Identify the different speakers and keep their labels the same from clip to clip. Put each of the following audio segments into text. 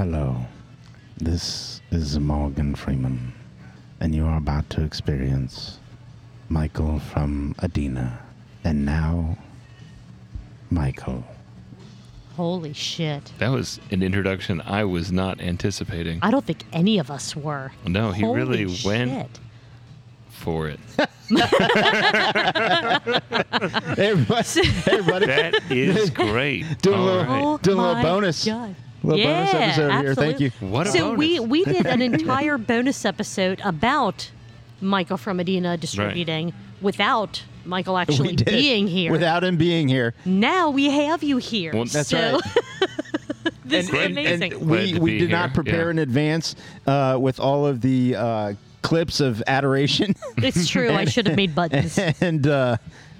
Speaker 1: Hello, this is Morgan Freeman, and you are about to experience Michael from Adina. And now, Michael.
Speaker 2: Holy shit.
Speaker 3: That was an introduction I was not anticipating.
Speaker 2: I don't think any of us were.
Speaker 3: No, he
Speaker 2: Holy
Speaker 3: really went for it.
Speaker 1: Everybody. everybody.
Speaker 3: That is great.
Speaker 1: Do a
Speaker 3: All
Speaker 1: little-
Speaker 3: right.
Speaker 2: Oh
Speaker 1: Doing a little
Speaker 2: oh
Speaker 1: bonus.
Speaker 2: God.
Speaker 1: Little
Speaker 2: yeah,
Speaker 1: bonus episode here. Thank you.
Speaker 2: absolutely.
Speaker 3: What a
Speaker 2: so
Speaker 3: bonus.
Speaker 2: we we did an entire bonus episode about Michael from Medina distributing without Michael actually being here.
Speaker 1: Without him being here.
Speaker 2: now we have you here.
Speaker 3: Well,
Speaker 1: That's
Speaker 2: so,
Speaker 1: right.
Speaker 2: this is
Speaker 1: and,
Speaker 2: amazing.
Speaker 1: and we, we
Speaker 3: be
Speaker 1: did not prepare
Speaker 3: yeah.
Speaker 1: in advance uh, with all of the uh, clips of adoration
Speaker 2: it's true. I should have made buttons.
Speaker 1: and uh,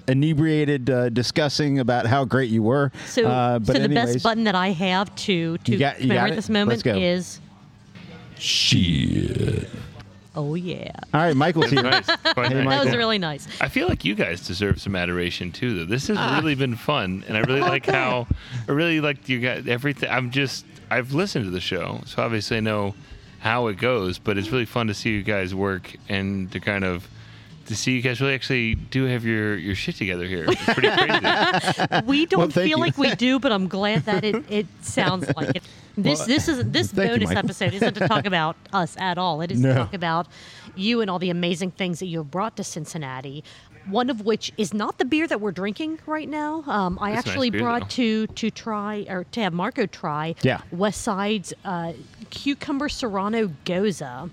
Speaker 1: inebriated uh, discussing about how great you were.
Speaker 2: So,
Speaker 1: uh, but
Speaker 2: so the
Speaker 1: anyways,
Speaker 2: best button that I have to to
Speaker 1: You got- you
Speaker 2: commemorate this moment is
Speaker 1: Shit.
Speaker 2: oh yeah.
Speaker 1: All right, Michael's here.
Speaker 3: Nice.
Speaker 1: Hey,
Speaker 3: nice.
Speaker 2: That
Speaker 1: Michael.
Speaker 2: was really nice.
Speaker 3: I feel like you guys deserve some adoration too. Though this has
Speaker 1: Ah.
Speaker 3: really been fun, and I really like how I really like you guys. Everything. I'm just I've listened to the show, so obviously I know how it goes. But it's really fun to see you guys work and to kind of to see you guys really actually do have your your shit together here. It's pretty crazy.
Speaker 2: We don't
Speaker 1: thank
Speaker 2: feel
Speaker 1: you.
Speaker 2: like we do, but I'm glad that it, it sounds like it. This
Speaker 1: Well,
Speaker 2: this is this
Speaker 1: thank you,
Speaker 2: bonus episode isn't to talk about us at all. It is
Speaker 1: No.
Speaker 2: to talk about you and all the amazing things that you have brought to Cincinnati. One of which is not the beer that we're drinking right now. Um, I
Speaker 3: That's a nice
Speaker 2: actually
Speaker 3: beer,
Speaker 2: brought
Speaker 3: though.
Speaker 2: to to try or to have Marco try
Speaker 1: Yeah.
Speaker 2: West Side's uh, cucumber serrano gose,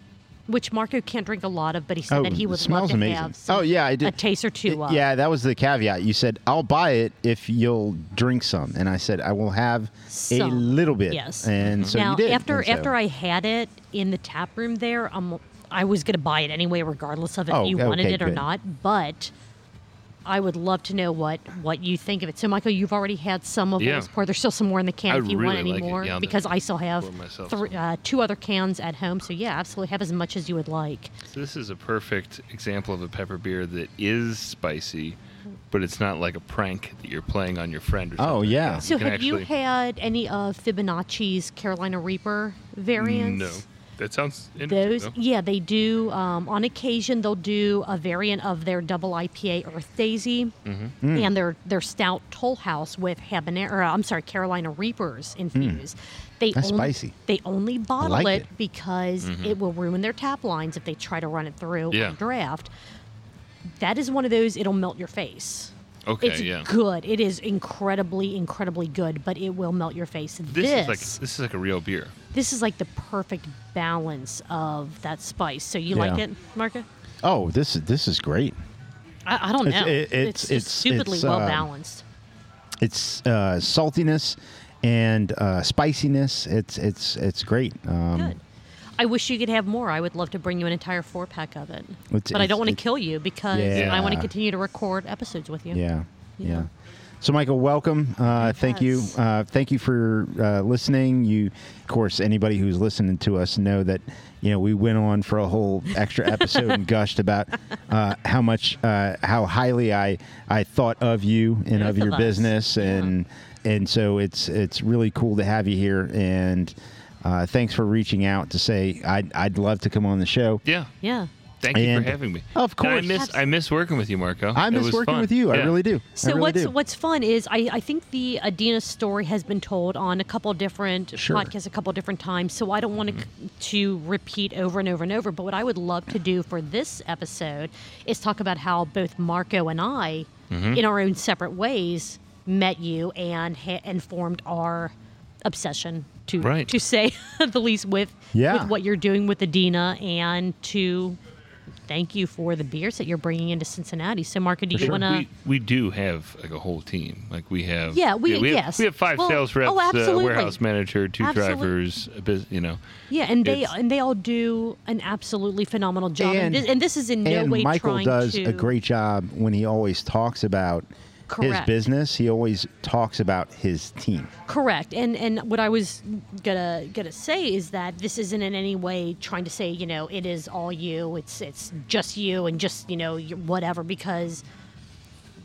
Speaker 2: which Marco can't drink a lot of, but he said
Speaker 1: Oh,
Speaker 2: that he
Speaker 1: it
Speaker 2: would love to
Speaker 1: amazing.
Speaker 2: have some,
Speaker 1: Oh, yeah, I did.
Speaker 2: a taste or two of.
Speaker 1: Yeah, that was the caveat. You said, I'll buy it if you'll drink some. And I said, I will have a little bit.
Speaker 2: yes.
Speaker 1: And so
Speaker 2: now
Speaker 1: you did.
Speaker 2: after
Speaker 1: so-
Speaker 2: after I had it in the tap room there, um, I was gonna buy it anyway, regardless of if
Speaker 1: Oh,
Speaker 2: you
Speaker 1: okay,
Speaker 2: wanted it or
Speaker 1: good.
Speaker 2: not. But I would love to know what what you think of it. So, Michael, you've already had some of
Speaker 3: Yeah.
Speaker 2: those pour. There's still some more in the can
Speaker 3: I
Speaker 2: if you
Speaker 3: really
Speaker 2: want any
Speaker 3: like it.
Speaker 2: more,
Speaker 3: Yeah,
Speaker 2: because I still have
Speaker 3: myself
Speaker 2: three, uh, two other cans at home. So yeah, absolutely have as much as you would like.
Speaker 3: So this is a perfect example of a pepper beer that is spicy, but it's not like a prank that you're playing on your friend. Or
Speaker 1: Oh, yeah.
Speaker 3: You
Speaker 2: So
Speaker 3: can
Speaker 2: have you
Speaker 3: actually-
Speaker 2: had any of Fibonacci's Carolina Reaper variants?
Speaker 3: No, that sounds interesting.
Speaker 2: Those,
Speaker 3: though.
Speaker 2: yeah, they do. Um, on occasion, they'll do a variant of their double IPA Earth Daisy
Speaker 3: Mm-hmm.
Speaker 1: Mm.
Speaker 2: and their their stout Toll House with habanero. I'm sorry, Carolina Reapers infused. They
Speaker 1: Mm. That's
Speaker 2: only,
Speaker 1: spicy.
Speaker 2: They only bottle
Speaker 1: like
Speaker 2: it,
Speaker 1: it.
Speaker 2: because it will ruin their tap lines if they try to run it through
Speaker 3: Mm-hmm. Yeah.
Speaker 2: on draft. That is one of those. It'll melt your face.
Speaker 3: Okay,
Speaker 2: it's
Speaker 3: yeah.
Speaker 2: good. It is incredibly, incredibly good, but it will melt your face.
Speaker 3: This, is like this is like a real beer.
Speaker 2: this is like the perfect balance of that spice. So you like it, Marco?
Speaker 1: Oh, this is this is great.
Speaker 2: I, I don't
Speaker 1: It's-
Speaker 2: know.
Speaker 1: it- it's-
Speaker 2: just
Speaker 1: it's-
Speaker 2: stupidly
Speaker 1: it's,
Speaker 2: well
Speaker 1: um,
Speaker 2: balanced.
Speaker 1: It's uh, saltiness and uh, spiciness. It's it's it's great. Um,
Speaker 2: Good. I wish you could have more. I would love to bring you an entire four pack of it,
Speaker 1: It's-
Speaker 2: but I don't want to kill you because
Speaker 1: Yeah.
Speaker 2: I want to continue to record episodes with you.
Speaker 1: Yeah, yeah.
Speaker 2: Yeah.
Speaker 1: So, Michael, welcome. Uh, Thank you. Uh, thank you for uh, listening. You, of course, anybody who's listening to us know that you know we went on for a whole extra episode and gushed about uh, how much, uh, how highly I I thought of you and
Speaker 2: Both
Speaker 1: of your
Speaker 2: of
Speaker 1: business,
Speaker 2: Yeah.
Speaker 1: and and so it's it's really cool to have you here and. Uh, thanks for reaching out to say I'd, I'd love to come on the show.
Speaker 3: Yeah.
Speaker 2: Yeah.
Speaker 3: Thank you
Speaker 1: And-
Speaker 3: for having me.
Speaker 1: Of
Speaker 3: And I
Speaker 1: course.
Speaker 3: miss I miss working with you, Marco.
Speaker 1: I
Speaker 3: It
Speaker 1: miss
Speaker 3: was
Speaker 1: working
Speaker 3: fun.
Speaker 1: with you. I
Speaker 3: Yeah.
Speaker 1: really do. I
Speaker 2: So
Speaker 1: really
Speaker 2: what's
Speaker 1: do.
Speaker 2: what's fun is I, I think the Adina story has been told on a couple different
Speaker 1: Sure.
Speaker 2: podcasts a couple different times. So I don't want to to repeat over and over and over. But what I would love to do for this episode is talk about how both Marco and I,
Speaker 1: Mm-hmm.
Speaker 2: in our own separate ways, met you and ha- and formed our obsession to
Speaker 3: Right.
Speaker 2: to say the least with
Speaker 1: Yeah.
Speaker 2: with what you're doing with Adina and to. Thank you for the beers that you're bringing into Cincinnati. So, Marco, do you
Speaker 1: sure.
Speaker 2: want to?
Speaker 3: we, we do have like a whole team. Like we have
Speaker 2: Yeah, we-
Speaker 3: we have,
Speaker 2: yes.
Speaker 3: we have five
Speaker 2: Well,
Speaker 3: sales reps,
Speaker 2: oh,
Speaker 3: uh, warehouse manager, two
Speaker 2: Absolutely.
Speaker 3: drivers, a bus- you know.
Speaker 2: Yeah, and they and they all do an absolutely phenomenal job. And,
Speaker 1: And-
Speaker 2: this, and this is in no
Speaker 1: and
Speaker 2: way
Speaker 1: Michael
Speaker 2: trying
Speaker 1: does
Speaker 2: to
Speaker 1: a great job when he always talks about his business. He always talks about his team.
Speaker 2: correct. And and what I was gonna gonna say is that this isn't in any way trying to say you know it is all you. It's it's just you and just you know whatever because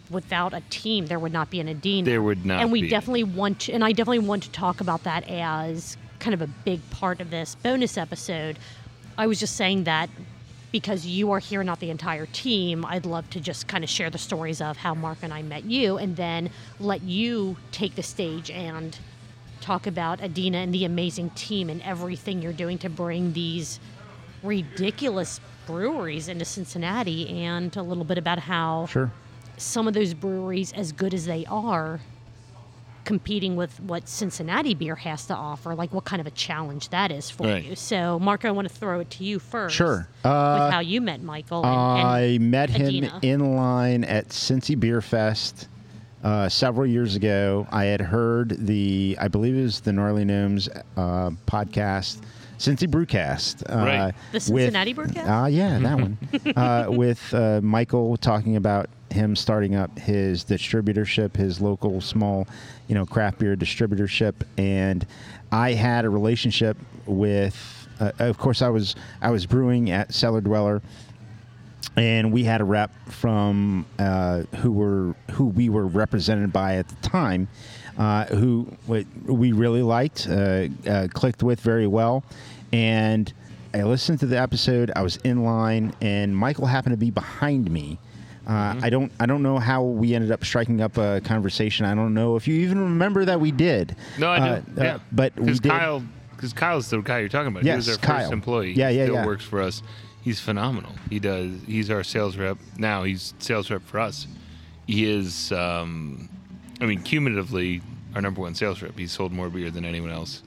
Speaker 2: without a team there would not be an Adina.
Speaker 3: There would not
Speaker 2: And we
Speaker 3: be.
Speaker 2: definitely want to, and I definitely want to talk about that as kind of a big part of this bonus episode. I was just saying that because you are here, not the entire team, I'd love to just kind of share the stories of how Mark and I met you and then let you take the stage and talk about Adina and the amazing team and everything you're doing to bring these ridiculous breweries into Cincinnati and a little bit about how
Speaker 1: Sure.
Speaker 2: some of those breweries, as good as they are, competing with what Cincinnati beer has to offer, like what kind of a challenge that is for
Speaker 3: Right.
Speaker 2: you. So, Mark, I want to throw it to you first.
Speaker 1: Sure.
Speaker 2: with
Speaker 1: Uh,
Speaker 2: how you met Michael. And, and
Speaker 1: I met him in line at Cincy Beer Fest uh, several years ago. I had heard the, I believe it was the Gnarly Gnomes uh, podcast, Cincy Brewcast. Uh,
Speaker 3: Right.
Speaker 2: The
Speaker 1: with-
Speaker 2: Cincinnati Brewcast?
Speaker 1: Uh, yeah, that one. uh, with uh, Michael talking about him starting up his distributorship, his local small, you know, craft beer distributorship, and I had a relationship with. Uh, of course, I was I was brewing at Cellar Dweller, and we had a rep from uh, who were who we were represented by at the time, uh, who we we really liked, uh, uh, clicked with very well, and I listened to the episode. I was in line, and Michael happened to be behind me. Uh, I don't. I don't know how we ended up striking up a conversation. I don't know if you even remember that we did.
Speaker 3: No, I do.
Speaker 1: Uh, uh,
Speaker 3: yeah,
Speaker 1: but we
Speaker 3: because
Speaker 1: did.
Speaker 3: Kyle, because Kyle's the guy you're talking about. he was
Speaker 1: Yes,
Speaker 3: our
Speaker 1: Kyle.
Speaker 3: first employee.
Speaker 1: Yeah,
Speaker 3: he
Speaker 1: yeah,
Speaker 3: still
Speaker 1: yeah.
Speaker 3: works for us. He's phenomenal. He does. He's our sales rep now. He's sales rep for us. He is. Um, I mean, cumulatively, our number one sales rep. He's sold more beer than anyone else.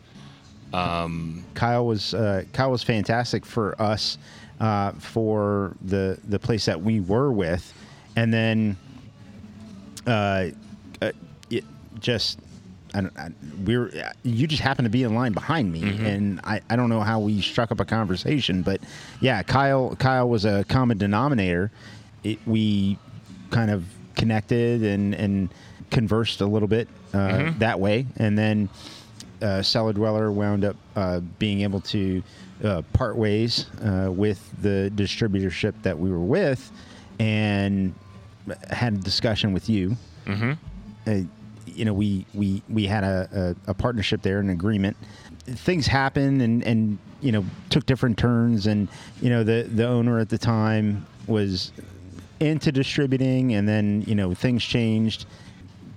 Speaker 1: Kyle was uh, Kyle was fantastic for us uh, for the the place that we were with, and then uh, uh, it just I don't, I, we were you just happened to be in line behind me, and I, I don't know how we struck up a conversation, but yeah, Kyle Kyle was a common denominator. It, we kind of connected and and conversed a little bit uh, that way, and then uh, Cellar Dweller wound up uh, being able to uh, part ways uh, with the distributorship that we were with, and had a discussion with you.
Speaker 3: Mm-hmm.
Speaker 1: Uh, you know, we we we had a, a, a partnership there, an agreement. Things happened, and and you know took different turns, and you know the the owner at the time was into distributing, and then you know things changed.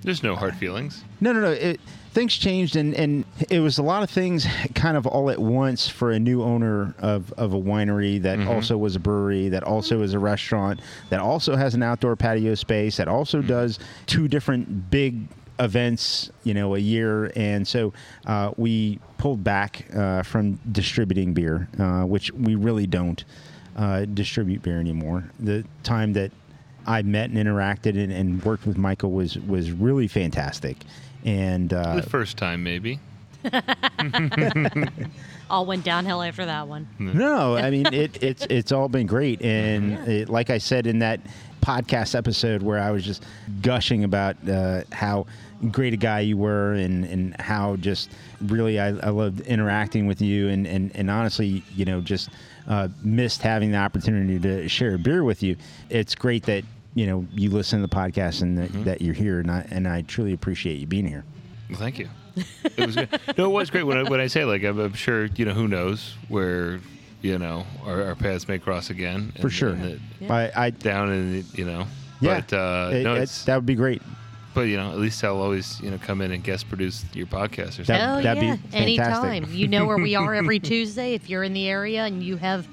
Speaker 3: There's no hard feelings.
Speaker 1: No, no, no. It, things changed, and, and it was a lot of things kind of all at once for a new owner of, of a winery that also was a brewery, that also is a restaurant, that also has an outdoor patio space, that also does two different big events, you know, a year. And so uh, we pulled back uh, from distributing beer, uh, which we really don't uh, distribute beer anymore. The time that I met and interacted and, and worked with Michael was was really fantastic. And uh,
Speaker 3: the first time, maybe.
Speaker 2: all went downhill after that one.
Speaker 1: no, I mean it, it's it's all been great. And it, like I said in that podcast episode where I was just gushing about uh, how great a guy you were and, and how just really I, I loved interacting with you and, and, and honestly, you know, just uh, missed having the opportunity to share a beer with you. It's great that, you know, you listen to the podcast and that, that you're here and I, and I truly appreciate you being here.
Speaker 3: Well, thank you. It was good. no, it was great. When I, when I say like, I'm, I'm sure you know who knows where you know our, our paths may cross again.
Speaker 1: For
Speaker 3: and-
Speaker 1: sure.
Speaker 3: and it-
Speaker 2: Yeah.
Speaker 1: I, I
Speaker 3: down in the, you know.
Speaker 1: yeah,
Speaker 3: But uh,
Speaker 1: it-
Speaker 3: no,
Speaker 1: it-
Speaker 3: it's
Speaker 1: that would be great.
Speaker 3: but you know at least I'll always you know come in and guest produce your podcast or something.
Speaker 1: That-
Speaker 2: oh
Speaker 1: that'd be
Speaker 2: yeah,
Speaker 1: fantastic.
Speaker 2: anytime. you know where we are every Tuesday. If you're in the area and you have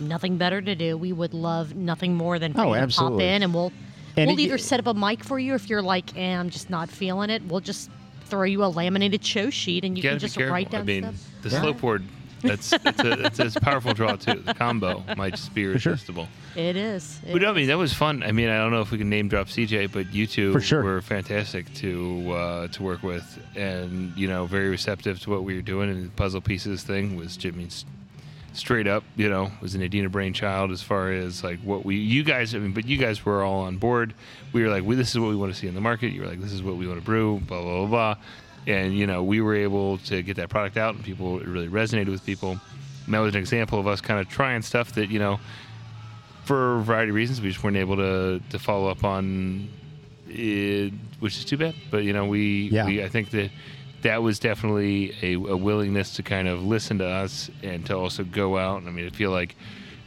Speaker 2: nothing better to do, we would love nothing more than for
Speaker 1: Oh,
Speaker 2: you to
Speaker 1: absolutely.
Speaker 2: pop in and we'll
Speaker 1: And
Speaker 2: we'll
Speaker 1: it-
Speaker 2: either set up a mic for you if you're like, eh, I'm just not feeling it. We'll just throw you a laminated show sheet and you
Speaker 3: you
Speaker 2: can just write down
Speaker 3: I mean,
Speaker 2: stuff.
Speaker 3: the
Speaker 1: Yeah.
Speaker 3: slope board. That's it's a, it's, it's a powerful draw too. The combo might just be
Speaker 1: sure.
Speaker 3: irresistible.
Speaker 2: It is. It
Speaker 3: But I mean, that was fun. I mean, I don't know if we can name drop CJ, but you two
Speaker 1: For sure.
Speaker 3: were fantastic to uh, to work with, and you know, very receptive to what we were doing. And the puzzle pieces thing was Jimmy's straight up, you know, was an Adina brainchild as far as like what we, you guys, I mean, but you guys were all on board. We were like, well, this is what we want to see in the market. You were like, this is what we want to brew, blah blah blah blah. And you know, we were able to get that product out, and people it really resonated with people. And that was an example of us kind of trying stuff that you know for a variety of reasons, we just weren't able to, to follow up on it, which is too bad. But you know, we,
Speaker 1: Yeah.
Speaker 3: we I think that that was definitely a, a willingness to kind of listen to us and to also go out. I mean, I feel like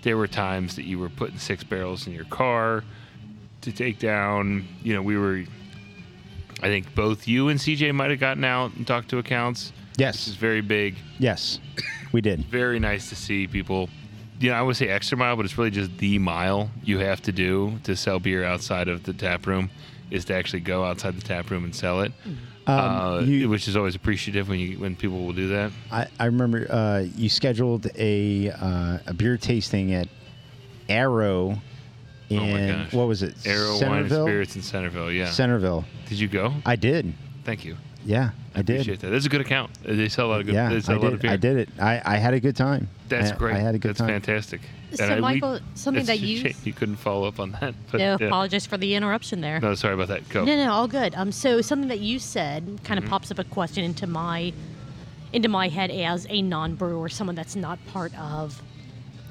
Speaker 3: there were times that you were putting six barrels in your car to take down. You know, we were. I think both you and CJ might have gotten out and talked to accounts. Yes. This is very big.
Speaker 1: Yes. We did.
Speaker 3: Very nice to see people. You know, I would say extra mile, but it's really just the mile you have to do to sell beer outside of the tap room is to actually go outside the tap room and sell it. uh,
Speaker 1: Um, you-
Speaker 3: which is always appreciative when you when people will do that.
Speaker 1: I, I remember uh, you scheduled a uh, a beer tasting at Arrow in
Speaker 3: Oh
Speaker 1: what was it?
Speaker 3: Arrow Wine and Spirits in Centerville. Yeah.
Speaker 1: Centerville.
Speaker 3: Did you go?
Speaker 1: I did.
Speaker 3: Thank you.
Speaker 1: Yeah, I, did.
Speaker 3: Appreciate that. That's a good account. They sell a lot of good.
Speaker 1: Yeah,
Speaker 3: they sell
Speaker 1: I
Speaker 3: a lot of
Speaker 1: did.
Speaker 3: beer.
Speaker 1: I did it. I, I had a good time.
Speaker 3: That's
Speaker 1: I,
Speaker 3: great.
Speaker 1: I had a good time.
Speaker 3: That's
Speaker 1: time.
Speaker 3: fantastic.
Speaker 2: So,
Speaker 3: I- we-
Speaker 2: Michael, something that you-
Speaker 3: shame you couldn't follow up on that. But,
Speaker 2: no,
Speaker 3: yeah.
Speaker 2: apologize for the interruption there.
Speaker 3: No, sorry about that. Go.
Speaker 2: No, no, all good. Um, so something that you said kind
Speaker 3: Mm-hmm.
Speaker 2: of pops up a question into my into my head as a non-brewer, someone that's not part of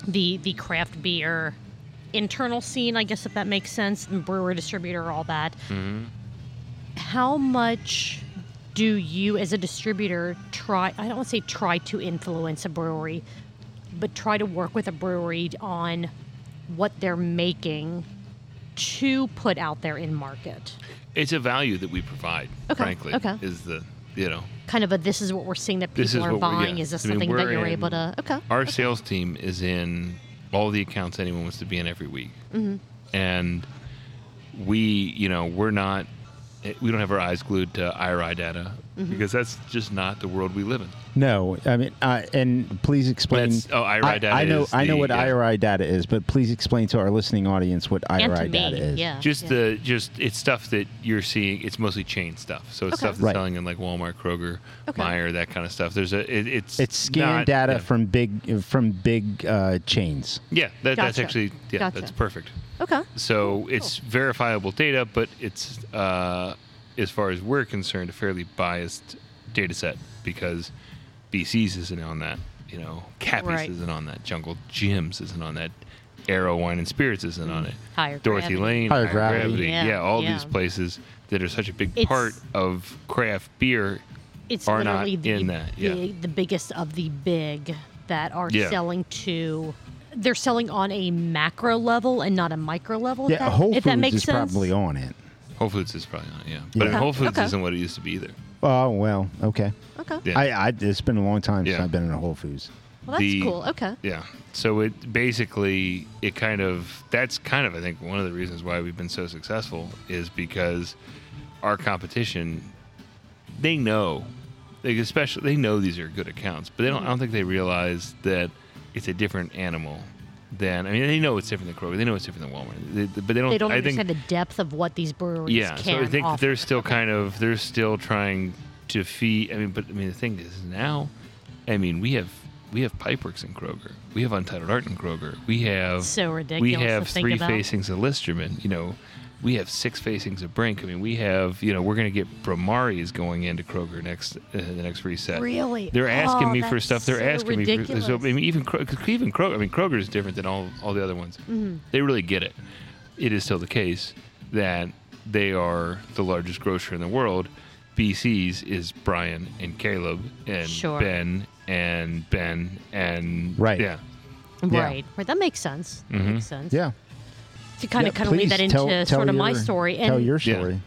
Speaker 2: the the craft beer internal scene, I guess if that makes sense, and brewer, distributor, all that.
Speaker 3: Mm-hmm.
Speaker 2: How much do you, as a distributor, try? I don't want to say try to influence a brewery, but try to work with a brewery on what they're making to put out there in market.
Speaker 3: It's a value that we provide.
Speaker 2: Okay,
Speaker 3: Frankly,
Speaker 2: okay.
Speaker 3: is the you know
Speaker 2: kind of a this is what we're seeing that people are buying.
Speaker 3: yeah.
Speaker 2: Is this
Speaker 3: I mean,
Speaker 2: something that you're
Speaker 3: in-
Speaker 2: able to? Okay.
Speaker 3: Our sales team is in all the accounts anyone wants to be in every week,
Speaker 2: Mm-hmm.
Speaker 3: and we, you know, we're not, eh, we don't have our eyes glued to IRI data
Speaker 2: Mm-hmm.
Speaker 3: because that's just not the world we live in.
Speaker 1: No, I mean, uh, and please explain.
Speaker 3: That's- oh, IRI
Speaker 1: I,
Speaker 3: data
Speaker 1: I know,
Speaker 3: is
Speaker 1: I know
Speaker 3: the-
Speaker 1: what
Speaker 3: yeah.
Speaker 1: IRI data is, but please explain to our listening audience what IRI
Speaker 2: to me,
Speaker 1: data is.
Speaker 2: yeah.
Speaker 3: Just
Speaker 2: yeah.
Speaker 3: the just it's stuff that you're seeing. It's mostly chain stuff, so it's
Speaker 2: Okay.
Speaker 3: stuff that's
Speaker 1: Right.
Speaker 3: selling in like Walmart, Kroger,
Speaker 2: Okay.
Speaker 3: Meijer, that kind of stuff. There's a it, it's
Speaker 1: It's scan
Speaker 3: not-
Speaker 1: data
Speaker 3: yeah.
Speaker 1: from big from big uh, chains.
Speaker 3: yeah. That, that's actually yeah,
Speaker 2: Gotcha.
Speaker 3: that's perfect.
Speaker 2: Okay.
Speaker 3: So it's verifiable data, but it's uh, as far as we're concerned, a fairly biased data set because BC's isn't on that. You know, Cappy's
Speaker 2: Right.
Speaker 3: isn't on that. Jungle Jim's isn't on that. Arrow Wine and Spirits isn't on it.
Speaker 2: Higher
Speaker 3: Dorothy
Speaker 2: gravity.
Speaker 3: Lane,
Speaker 1: Higher Gravity.
Speaker 3: Yeah,
Speaker 2: Yeah,
Speaker 3: all
Speaker 2: yeah.
Speaker 3: these places that are such a big
Speaker 2: It's-
Speaker 3: part of craft beer.
Speaker 2: It's
Speaker 3: are not
Speaker 2: literally the,
Speaker 3: in that, yeah.
Speaker 2: the the biggest of the big that are
Speaker 3: Yeah.
Speaker 2: selling to. They're selling on a macro level and not a micro level.
Speaker 1: Yeah,
Speaker 2: that,
Speaker 1: Whole
Speaker 2: if that
Speaker 1: Foods
Speaker 2: makes
Speaker 1: is
Speaker 2: sense.
Speaker 1: probably on it.
Speaker 3: Whole Foods is probably on it, yeah. But
Speaker 1: Yeah.
Speaker 3: Whole Foods
Speaker 2: Okay.
Speaker 3: isn't what it used to be either.
Speaker 1: Oh well, okay.
Speaker 2: Okay.
Speaker 3: Yeah.
Speaker 1: I, I it's been a long time since
Speaker 3: Yeah.
Speaker 1: I've been in a Whole Foods.
Speaker 2: Well, that's
Speaker 3: The-
Speaker 2: cool. Okay.
Speaker 3: Yeah. So it basically it kind of that's kind of I think one of the reasons why we've been so successful is because our competition they know like especially they know these are good accounts, but they don't I don't think they realize that it's a different animal than I mean they know it's different than Kroger, they know it's different than Walmart, they, but they don't.
Speaker 2: They don't
Speaker 3: I
Speaker 2: understand
Speaker 3: think,
Speaker 2: the depth of what these breweries
Speaker 3: yeah,
Speaker 2: can
Speaker 3: so I think
Speaker 2: offer.
Speaker 3: they're still kind of they're still trying to feed. I mean, but I mean the thing is now, I mean we have we have Pipeworks in Kroger, we have Untitled Art in Kroger, we have
Speaker 2: So ridiculous. we have
Speaker 3: three
Speaker 2: about.
Speaker 3: facings of Listerman, you know. We have six facings of Brink. I mean, we have, you know, we're going to get Bromari's going into Kroger next, uh, the next reset.
Speaker 2: Really?
Speaker 3: They're asking
Speaker 2: Oh,
Speaker 3: me for stuff. They're
Speaker 2: so
Speaker 3: asking me for. So
Speaker 2: ridiculous.
Speaker 3: I mean, even Kro- even Kroger. I mean, Kroger is different than all all the other ones.
Speaker 2: Mm-hmm.
Speaker 3: They really get it. It is still the case that they are the largest grocer in the world. BC's is Brian and Caleb and
Speaker 2: Sure.
Speaker 3: Ben and Ben and
Speaker 1: Right.
Speaker 3: Yeah.
Speaker 1: Yeah.
Speaker 2: Right. Right. That makes sense. That
Speaker 3: Mhm.
Speaker 2: makes sense.
Speaker 1: Yeah.
Speaker 2: To kind
Speaker 1: Yeah,
Speaker 2: of kind of lead that into
Speaker 1: tell- tell
Speaker 2: sort of my story. And
Speaker 1: Tell your
Speaker 3: Yeah.
Speaker 1: story.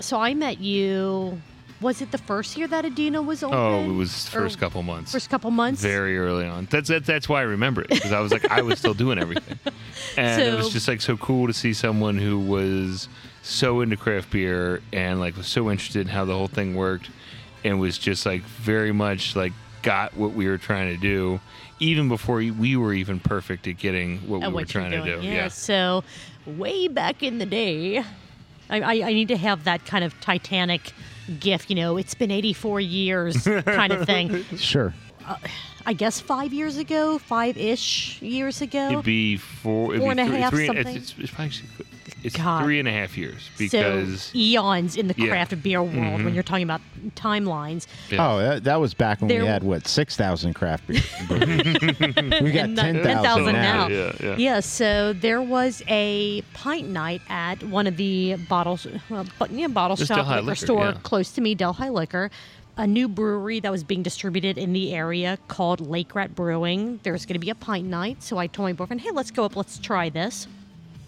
Speaker 2: so I met you. Was it the first year that Adina was open?
Speaker 3: Oh, it was
Speaker 2: Or
Speaker 3: first couple months.
Speaker 2: First couple months.
Speaker 3: very early on. That's that, that's why I remember it because I was like I was still doing everything, and it was just like so cool to see someone who was so into craft beer and like was so interested in how the whole thing worked, and was just like very much like got what we were trying to do, even before we were even perfect at getting what we
Speaker 2: at
Speaker 3: were
Speaker 2: what you're
Speaker 3: trying to do.
Speaker 2: Yeah.
Speaker 3: Yeah.
Speaker 2: So, way back in the day, I, I, I need to have that kind of Titanic gift. You know, it's been 84 years kind of thing.
Speaker 1: Sure.
Speaker 2: Uh, I guess five years ago, five ish years ago.
Speaker 3: It'd be four, it'd
Speaker 2: Four
Speaker 3: be
Speaker 2: and a half,
Speaker 3: three-
Speaker 2: something?
Speaker 3: It's, it's, probably, it's
Speaker 2: God.
Speaker 3: three and a half years because
Speaker 2: so eons in the
Speaker 3: Yeah.
Speaker 2: craft beer world
Speaker 3: Mhm.
Speaker 2: when you're talking about timelines.
Speaker 3: yeah.
Speaker 1: Oh, that, that was back when
Speaker 2: There-
Speaker 1: we had what six thousand craft beer. we got
Speaker 2: And
Speaker 1: ten
Speaker 2: not-
Speaker 1: thousand
Speaker 2: 10,000
Speaker 1: now.
Speaker 2: now.
Speaker 3: Yeah, yeah.
Speaker 2: Yeah, so there was a pint night at one of the bottles, well, but yeah, bottle shop
Speaker 3: Delhi
Speaker 2: liquor
Speaker 3: Liquor,
Speaker 2: store
Speaker 3: yeah.
Speaker 2: close to me, Delhi Liquor. A new brewery that was being distributed in the area called Lake Rat Brewing. There's going to be a pint night, so I told my boyfriend, "Hey, let's go up. Let's try this."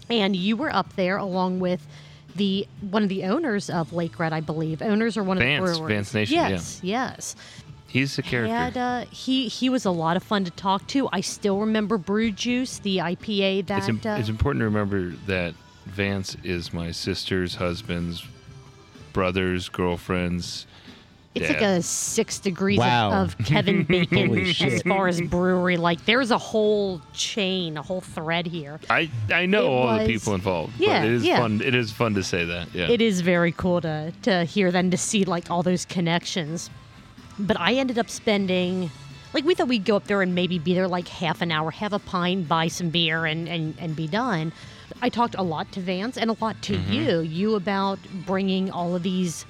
Speaker 2: And you were up there along with the one of the owners of Lake Red, I believe. Owners are one
Speaker 3: Vance,
Speaker 2: of the brewers.
Speaker 3: Vance Nation, yeah.
Speaker 2: Yes, yes.
Speaker 3: He's the character.
Speaker 2: And uh, he he was a lot of fun to talk to. I still remember Brew Juice, the IPA that.
Speaker 3: it's, im-
Speaker 2: uh,
Speaker 3: it's important to remember that Vance is my sister's husband's brother's girlfriend's.
Speaker 2: It's like a six degrees
Speaker 1: Wow.
Speaker 2: of, of Kevin Bacon as far as brewery. Like there's a whole chain, a whole thread here.
Speaker 3: I I know
Speaker 2: It
Speaker 3: all
Speaker 2: was-
Speaker 3: the people involved.
Speaker 2: Yeah,
Speaker 3: but it is
Speaker 2: yeah.
Speaker 3: fun. It is fun to say that. Yeah.
Speaker 2: It is very cool to to hear then to see like all those connections. But I ended up spending like we thought we'd go up there and maybe be there like half an hour, have a pint, buy some beer, and and and be done. I talked a lot to Vance and a lot to
Speaker 3: Mm-hmm.
Speaker 2: you, you about bringing all of these.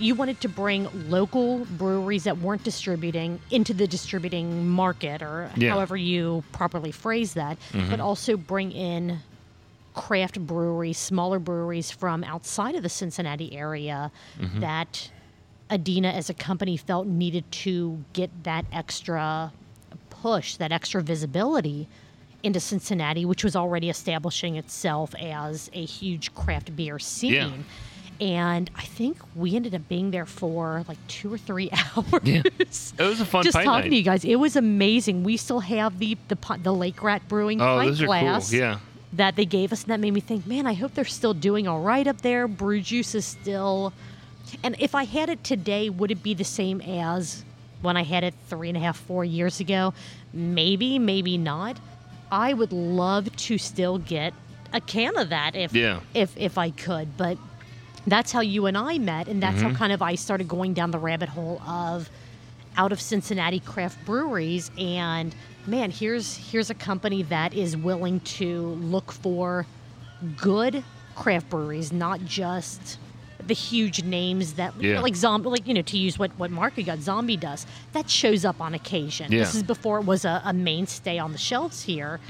Speaker 2: You wanted to bring local breweries that weren't distributing into the distributing market, or
Speaker 3: Yeah.
Speaker 2: however you properly phrase that,
Speaker 3: Mm-hmm.
Speaker 2: but also bring in craft breweries, smaller breweries from outside of the Cincinnati area
Speaker 3: Mm-hmm.
Speaker 2: that Adina as a company felt needed to get that extra push, that extra visibility into Cincinnati, which was already establishing itself as a huge craft beer scene.
Speaker 3: Yeah.
Speaker 2: And I think we ended up being there for like two or three hours.
Speaker 3: Yeah. It was a fun
Speaker 2: Just talking
Speaker 3: night.
Speaker 2: to you guys, it was amazing. We still have the the, the Lake Rat Brewing
Speaker 3: Oh,
Speaker 2: pint
Speaker 3: those are
Speaker 2: glass
Speaker 3: cool. Yeah.
Speaker 2: that they gave us, and that made me think, man, I hope they're still doing all right up there. Brew juice is still. And if I had it today, would it be the same as when I had it three and a half, four years ago? Maybe, maybe not. I would love to still get a can of that if
Speaker 3: Yeah.
Speaker 2: if if I could, but that's how you and I met, and that's
Speaker 3: Mm-hmm.
Speaker 2: how kind of I started going down the rabbit hole of out of Cincinnati craft breweries and man here's here's a company that is willing to look for good craft breweries not just the huge names that
Speaker 3: Yeah.
Speaker 2: like zombie like you know to use what what Mark got zombie does that shows up on occasion
Speaker 3: Yeah.
Speaker 2: this is before it was a, a mainstay on the shelves here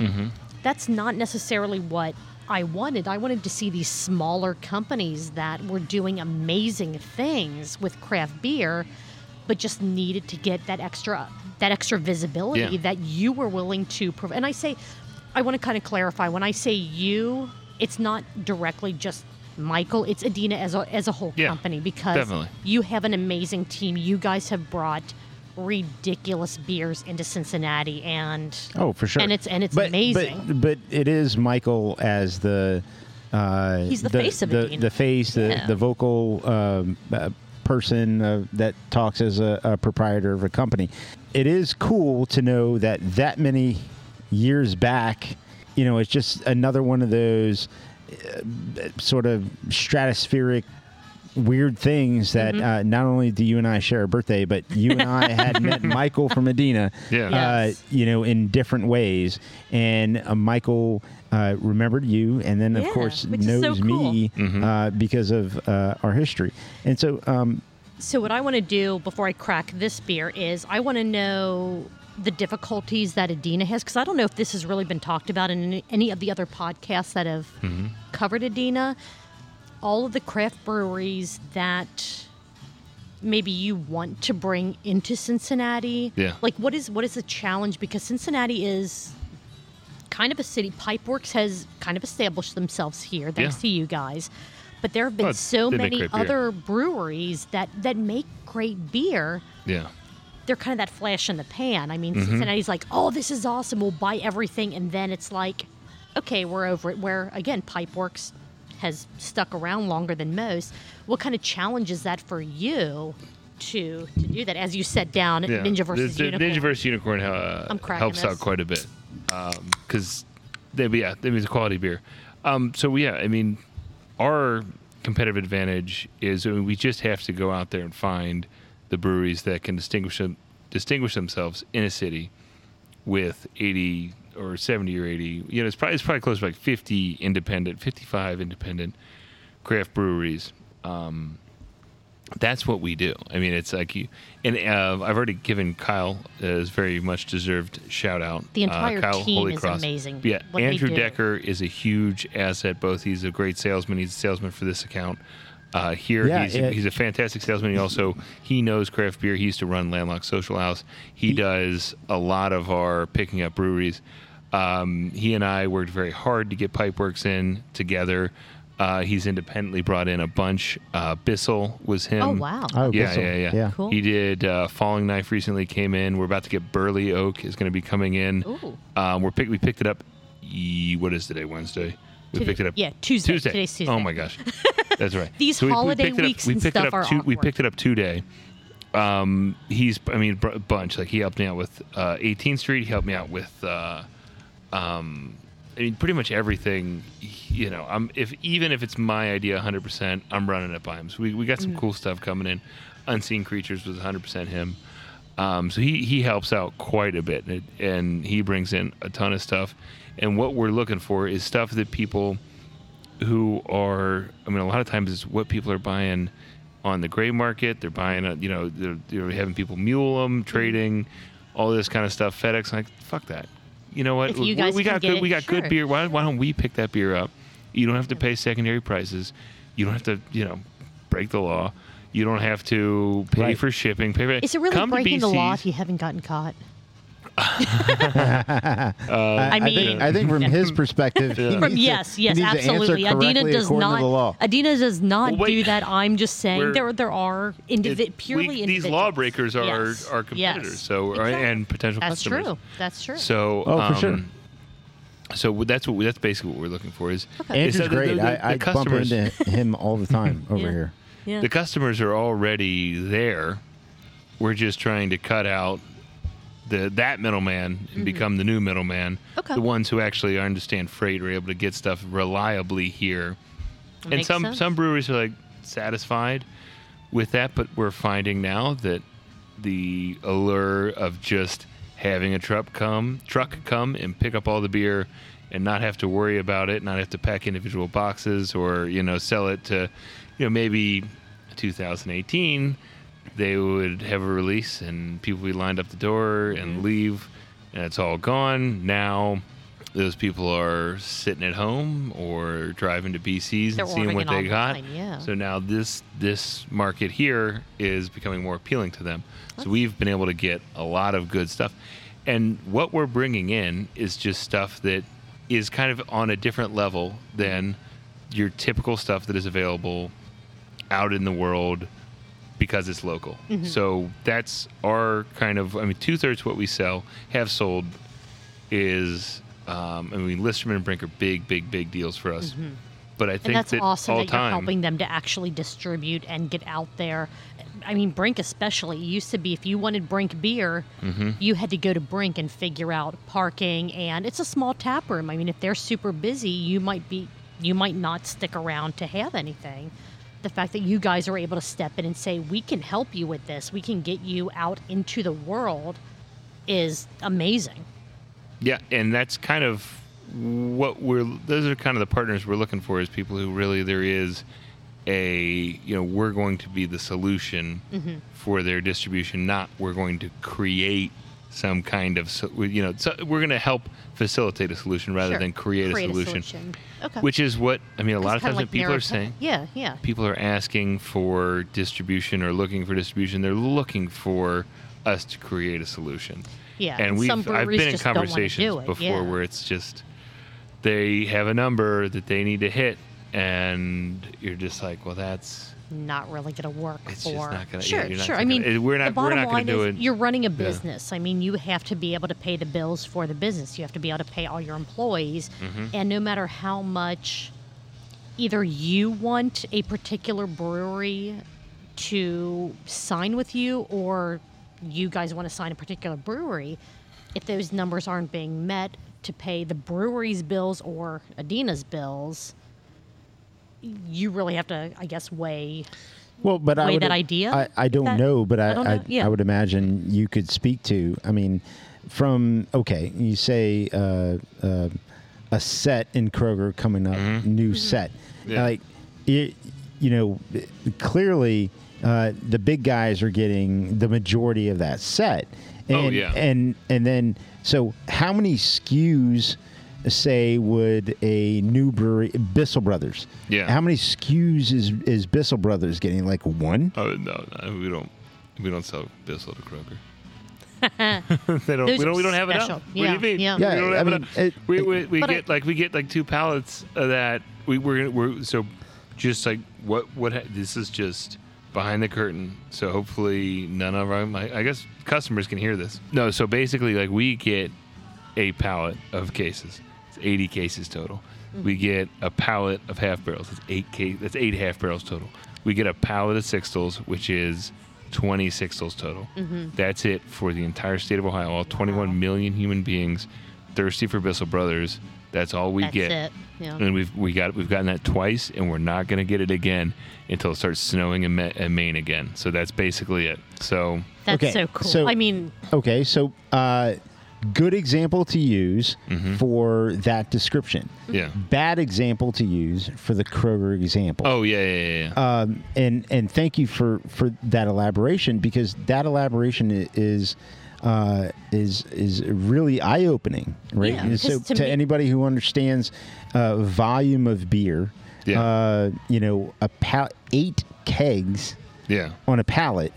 Speaker 2: that's not necessarily what I wanted. I wanted to see these smaller companies that were doing amazing things with craft beer, but just needed to get that extra that extra visibility
Speaker 3: Yeah.
Speaker 2: that you were willing to provide. And I say, I want to kind of clarify when I say you, it's not directly just Michael. It's Adina as a as a whole
Speaker 3: Yeah,
Speaker 2: company because
Speaker 3: definitely.
Speaker 2: you have an amazing team. You guys have brought ridiculous beers into Cincinnati and
Speaker 1: Oh, for sure.
Speaker 2: And it's- and it's
Speaker 1: but,
Speaker 2: amazing.
Speaker 1: But, but it is Michael as the. Uh,
Speaker 2: He's the face of
Speaker 1: the,
Speaker 2: Adina.
Speaker 1: the face, the,
Speaker 2: Yeah.
Speaker 1: the vocal um, uh, person uh, that talks as a, a proprietor of a company. It is cool to know that that many years back, you know, it's just another one of those uh, sort of stratospheric weird things that
Speaker 2: Mm-hmm.
Speaker 1: uh, not only do you and I share a birthday, but you and I had met Michael from Medina,
Speaker 3: Yeah.
Speaker 1: uh,
Speaker 2: Yes.
Speaker 1: you know, in different ways. And uh, Michael uh, remembered you, and then of
Speaker 2: Yeah,
Speaker 1: course
Speaker 2: which is so
Speaker 1: knows
Speaker 2: cool.
Speaker 1: me uh, because of uh, our history. And so, um,
Speaker 2: So what I want to do before I crack this beer is I want to know the difficulties that Adina has because I don't know if this has really been talked about in any, any of the other podcasts that have covered Adina. All of the craft breweries that maybe you want to bring into Cincinnati.
Speaker 3: Yeah.
Speaker 2: Like what is what is the challenge because Cincinnati is kind of a city. Pipeworks has kind of established themselves here, thanks
Speaker 3: Yeah.
Speaker 2: to you guys. But there have been
Speaker 3: Well,
Speaker 2: so many
Speaker 3: beer.
Speaker 2: other breweries that that make great beer.
Speaker 3: Yeah.
Speaker 2: They're kind of that flash in the pan. I mean,
Speaker 3: Mm-hmm.
Speaker 2: Cincinnati's like, oh, this is awesome. We'll buy everything, and then it's like, okay, we're over it. Where again, Pipeworks has stuck around longer than most. What kind of challenge is that for you to to do that? As you set down
Speaker 3: Yeah.
Speaker 2: Ninja versus
Speaker 3: the, the
Speaker 2: Unicorn.
Speaker 3: Ninja versus Unicorn uh, helps out quite a bit because they yeah, it was a quality beer. Um, so yeah, I mean, our competitive advantage is I mean, we just have to go out there and find the breweries that can distinguish them, distinguish themselves in a city with 80 or 70 or 80. You know, it's probably it's probably close to like 50 independent, 55 independent craft breweries. Um, that's what we do. I mean, it's like you, and uh, I've already given Kyle his very much deserved shout out.
Speaker 2: The entire
Speaker 3: uh, Kyle
Speaker 2: team is
Speaker 3: Holycross.
Speaker 2: amazing,
Speaker 3: Yeah,
Speaker 2: what
Speaker 3: Andrew. Decker is a huge asset. Both he's a great salesman. He's a salesman for this account. Uh, here,
Speaker 1: Yeah,
Speaker 3: he's,
Speaker 1: it-
Speaker 3: he's a fantastic salesman. He also he knows craft beer. He used to run Landlocked Social House. He, does a lot of our picking up breweries. Um, he and I worked very hard to get Pipeworks in together. Uh, he's independently brought in a bunch. Uh, Bissell was him.
Speaker 2: Oh wow.
Speaker 1: Oh,
Speaker 3: Yeah, yeah, yeah,
Speaker 1: Yeah.
Speaker 2: Cool.
Speaker 3: He did uh, Falling Knife recently came in. We're about to get Burley Oak is going to be coming in.
Speaker 2: Ooh.
Speaker 3: Um, we're pick, we picked it up. ye- What is today? Wednesday. We
Speaker 2: Today-
Speaker 3: picked it up.
Speaker 2: yeah, Tuesday.
Speaker 3: Tuesday.
Speaker 2: Today's Tuesday.
Speaker 3: Oh my gosh, that's right.
Speaker 2: These
Speaker 3: we- we
Speaker 2: holiday
Speaker 3: picked it up-
Speaker 2: weeks
Speaker 3: we
Speaker 2: and stuff
Speaker 3: up
Speaker 2: are
Speaker 3: two- We picked it up today. Um, he's, I mean, a bunch. Like he helped me out with uh, 18th Street. He helped me out with, uh, um, I mean, pretty much everything. You know, I'm if even if it's my idea 100, percent I'm running it by him. So we, we got
Speaker 2: Mm.
Speaker 3: some cool stuff coming in. Unseen Creatures was 100 percent him. Um, so he he helps out quite a bit, and, it, and he brings in a ton of stuff. And what we're looking for is stuff that people who are, I mean, a lot of times it's what people are buying on the gray market. They're buying, a, you know, they're, they're having people mule them, trading, all this kind of stuff. FedEx, like, fuck that. You know what?
Speaker 2: If you
Speaker 3: we,
Speaker 2: guys
Speaker 3: we
Speaker 2: can
Speaker 3: got
Speaker 2: get
Speaker 3: good.
Speaker 2: it,
Speaker 3: We got
Speaker 2: sure.
Speaker 3: good beer. Why, why don't we pick that beer up? You don't have to pay secondary prices. You don't have to, you know, break the law. You don't have to pay
Speaker 1: Right.
Speaker 3: for shipping. Pay for,
Speaker 2: Is it really
Speaker 3: come
Speaker 2: breaking the law if you haven't gotten caught?
Speaker 1: I,
Speaker 2: I
Speaker 1: think,
Speaker 2: mean-
Speaker 1: I think from his perspective, he
Speaker 2: From,
Speaker 1: to-
Speaker 2: yes, yes,
Speaker 1: needs to answer
Speaker 2: absolutely. Adina does not.
Speaker 1: to the law.
Speaker 2: Adina does not
Speaker 3: Well, wait.
Speaker 2: do that. I'm just saying
Speaker 3: We're-
Speaker 2: there there are indivi-
Speaker 3: It-
Speaker 2: purely
Speaker 3: we- these lawbreakers are
Speaker 2: Yes.
Speaker 3: are competitors.
Speaker 2: Yes.
Speaker 3: So
Speaker 2: Exactly.
Speaker 3: and potential
Speaker 2: That's
Speaker 3: customers.
Speaker 2: That's true. That's true.
Speaker 3: So
Speaker 1: Oh, for sure.
Speaker 3: um, So that's what we, that's basically what we're looking for is
Speaker 1: Andrew's
Speaker 3: is that the-
Speaker 1: great.
Speaker 3: the- the
Speaker 1: I, I bump into him all the time over
Speaker 2: Yeah.
Speaker 1: here.
Speaker 2: yeah.
Speaker 3: the customers are already there. We're just trying to cut out the that middleman and become the new middleman.
Speaker 2: Mm-hmm. Okay.
Speaker 3: The ones who actually understand freight are able to get stuff reliably here. and some
Speaker 2: sense.
Speaker 3: some breweries are like satisfied with that, but we're finding now that the allure of just having a truck come truck come and pick up all the beer and not have to worry about it, not have to pack individual boxes or you know sell it to you know maybe 2018 they would have a release and people would be lined up the door
Speaker 2: Mm-hmm.
Speaker 3: and leave and it's all gone now those people are sitting at home or driving to BC's
Speaker 2: They're
Speaker 3: and seeing what they got.
Speaker 2: online, yeah.
Speaker 3: So now this this market here is becoming more appealing to them. So we've been able to get a lot of good stuff. And what we're bringing in is just stuff that is kind of on a different level than your typical stuff that is available out in the world because it's local.
Speaker 2: Mm-hmm.
Speaker 3: So that's our kind of, I mean, two thirds what we sell, have sold, is, um, I mean, Listerman and Brink are big, big, big deals for us. But I think
Speaker 2: Mm-hmm. and that's
Speaker 3: that
Speaker 2: awesome
Speaker 3: all
Speaker 2: that you're
Speaker 3: time,
Speaker 2: helping them to actually distribute and get out there. I mean, Brink especially it used to be if you wanted Brink beer,
Speaker 3: Mm-hmm.
Speaker 2: you had to go to Brink and figure out parking, and it's a small tap room. I mean, if they're super busy, you might be you might not stick around to have anything. The fact that you guys are able to step in and say we can help you with this, we can get you out into the world, is amazing.
Speaker 3: Yeah, and that's kind of what we're. Those are kind of the partners we're looking for. Is people who really there is a you know we're going to be the solution
Speaker 2: Mm-hmm.
Speaker 3: for their distribution, not we're going to create some kind of so- you know so we're going to help facilitate a solution rather
Speaker 2: Sure.
Speaker 3: than create,
Speaker 2: Create
Speaker 3: a,
Speaker 2: a
Speaker 3: solution,
Speaker 2: solution. Okay.
Speaker 3: Which is what I mean. A lot of times
Speaker 2: like
Speaker 3: when people are saying
Speaker 2: yeah, yeah.
Speaker 3: people are asking for distribution or looking for distribution, they're looking for us to create a solution.
Speaker 2: Yeah,
Speaker 3: and we've I've been in
Speaker 2: just don't wanna
Speaker 3: conversations before
Speaker 2: yeah.
Speaker 3: where it's just they have a number that they need to hit, and you're just like, well, that's
Speaker 2: not really going to work
Speaker 3: It's
Speaker 2: for.
Speaker 3: just not gonna-
Speaker 2: sure,
Speaker 3: not
Speaker 2: sure. I
Speaker 3: gonna-
Speaker 2: mean,
Speaker 3: it- we're not-
Speaker 2: the
Speaker 3: we're
Speaker 2: bottom
Speaker 3: not gonna
Speaker 2: line
Speaker 3: do
Speaker 2: is
Speaker 3: it.
Speaker 2: you're running a
Speaker 3: Yeah.
Speaker 2: business. I mean, you have to be able to pay the bills for the business. You have to be able to pay all your employees,
Speaker 3: Mm-hmm.
Speaker 2: and no matter how much either you want a particular brewery to sign with you or you guys want to sign a particular brewery, if those numbers aren't being met to pay the brewery's bills or Adina's bills, you really have to, I guess, weigh.
Speaker 1: Well, but I would,
Speaker 2: that idea?
Speaker 1: I, I don't
Speaker 2: That-
Speaker 1: know, but I
Speaker 2: I know, yeah.
Speaker 1: I would imagine you could speak to. I mean, from okay, you say uh, uh, a set in Kroger coming up,
Speaker 2: Mm-hmm.
Speaker 1: new set,
Speaker 3: Yeah.
Speaker 1: like it, you know, clearly uh, the big guys are getting the majority of that set. And,
Speaker 3: Oh, yeah.
Speaker 1: and and then so how many SKUs say would a new brewery, Bissell Brothers?
Speaker 3: Yeah.
Speaker 1: How many SKUs is is Bissell Brothers getting? Like one?
Speaker 3: Oh no, no, we don't. We don't sell Bissell to Kroger. they don't.
Speaker 2: Those
Speaker 3: we don't. We don't have
Speaker 2: special.
Speaker 3: enough. What do you mean?
Speaker 2: yeah.
Speaker 3: We don't
Speaker 1: I mean,
Speaker 3: enough.
Speaker 1: it-
Speaker 3: we we, we
Speaker 2: But
Speaker 3: get like we get like two pallets of that. We we're gonna we're so just like what what ha- this is just behind the curtain. So hopefully none of our my, I guess customers can hear this. No, so basically like we get a pallet of cases. It's 80 cases total. We get a pallet of half barrels. That's eight ca- That's eight half barrels total. We get a pallet of sixtels, which is 20 sixtels total. That's it for the entire state of Ohio. All 21 million human beings thirsty for Bissell Brothers. That's all we
Speaker 2: That's
Speaker 3: get.
Speaker 2: it. Yeah.
Speaker 3: And we've we got we've gotten that twice, and we're not going to get it again until it starts snowing in, Ma- in Maine again. So that's basically it. So
Speaker 2: That's
Speaker 1: Okay,
Speaker 2: so cool.
Speaker 1: so-
Speaker 2: I mean,
Speaker 1: Okay, so uh, good example to use
Speaker 3: Mm-hmm.
Speaker 1: for that description.
Speaker 3: yeah.
Speaker 1: Bad example to use for the Kroger example.
Speaker 3: Oh yeah yeah yeah. yeah.
Speaker 1: um, and and thank you for for that elaboration because that elaboration is uh, is is really eye opening, right?
Speaker 2: Yeah,
Speaker 1: so
Speaker 2: to
Speaker 1: to,
Speaker 2: me-
Speaker 1: anybody who understands uh, volume of beer,
Speaker 3: Yeah.
Speaker 1: uh, you know, a pal- eight kegs
Speaker 3: yeah.
Speaker 1: on a pallet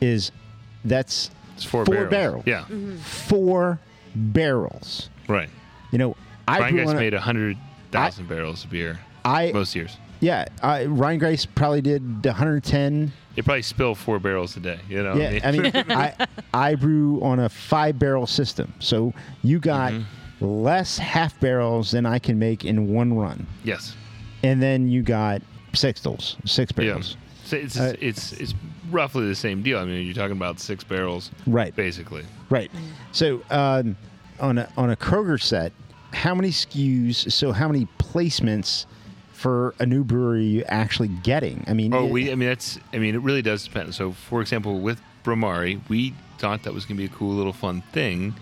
Speaker 1: is that's
Speaker 3: It's four,
Speaker 1: four
Speaker 3: barrels.
Speaker 1: barrels.
Speaker 3: Yeah.
Speaker 2: Mm-hmm.
Speaker 1: four barrels.
Speaker 3: Right.
Speaker 1: You know, I
Speaker 3: Ryan
Speaker 1: a-
Speaker 3: made hundred thousand barrels of beer
Speaker 1: I
Speaker 3: most years.
Speaker 1: yeah, I, Ryan Grace probably did 110
Speaker 3: They probably spill four barrels a day. You know.
Speaker 1: Yeah, I mean, I I brew on a five barrel system, so you got
Speaker 3: Mm-hmm.
Speaker 1: less half barrels than I can make in one run,
Speaker 3: yes.
Speaker 1: and then you got sixtels, six
Speaker 3: Yeah.
Speaker 1: barrels.
Speaker 3: So it's
Speaker 1: Uh,
Speaker 3: it's it's roughly the same deal. I mean, you're talking about six barrels,
Speaker 1: Right,
Speaker 3: basically.
Speaker 1: right. So um, on a on a Kroger set, how many SKUs? So how many placements for a new brewery are you actually getting? I mean,
Speaker 3: Oh,
Speaker 1: it-
Speaker 3: we. I mean, that's. I mean, it really does depend. So, for example, with Bromari, we thought that was going to be a cool little fun thing,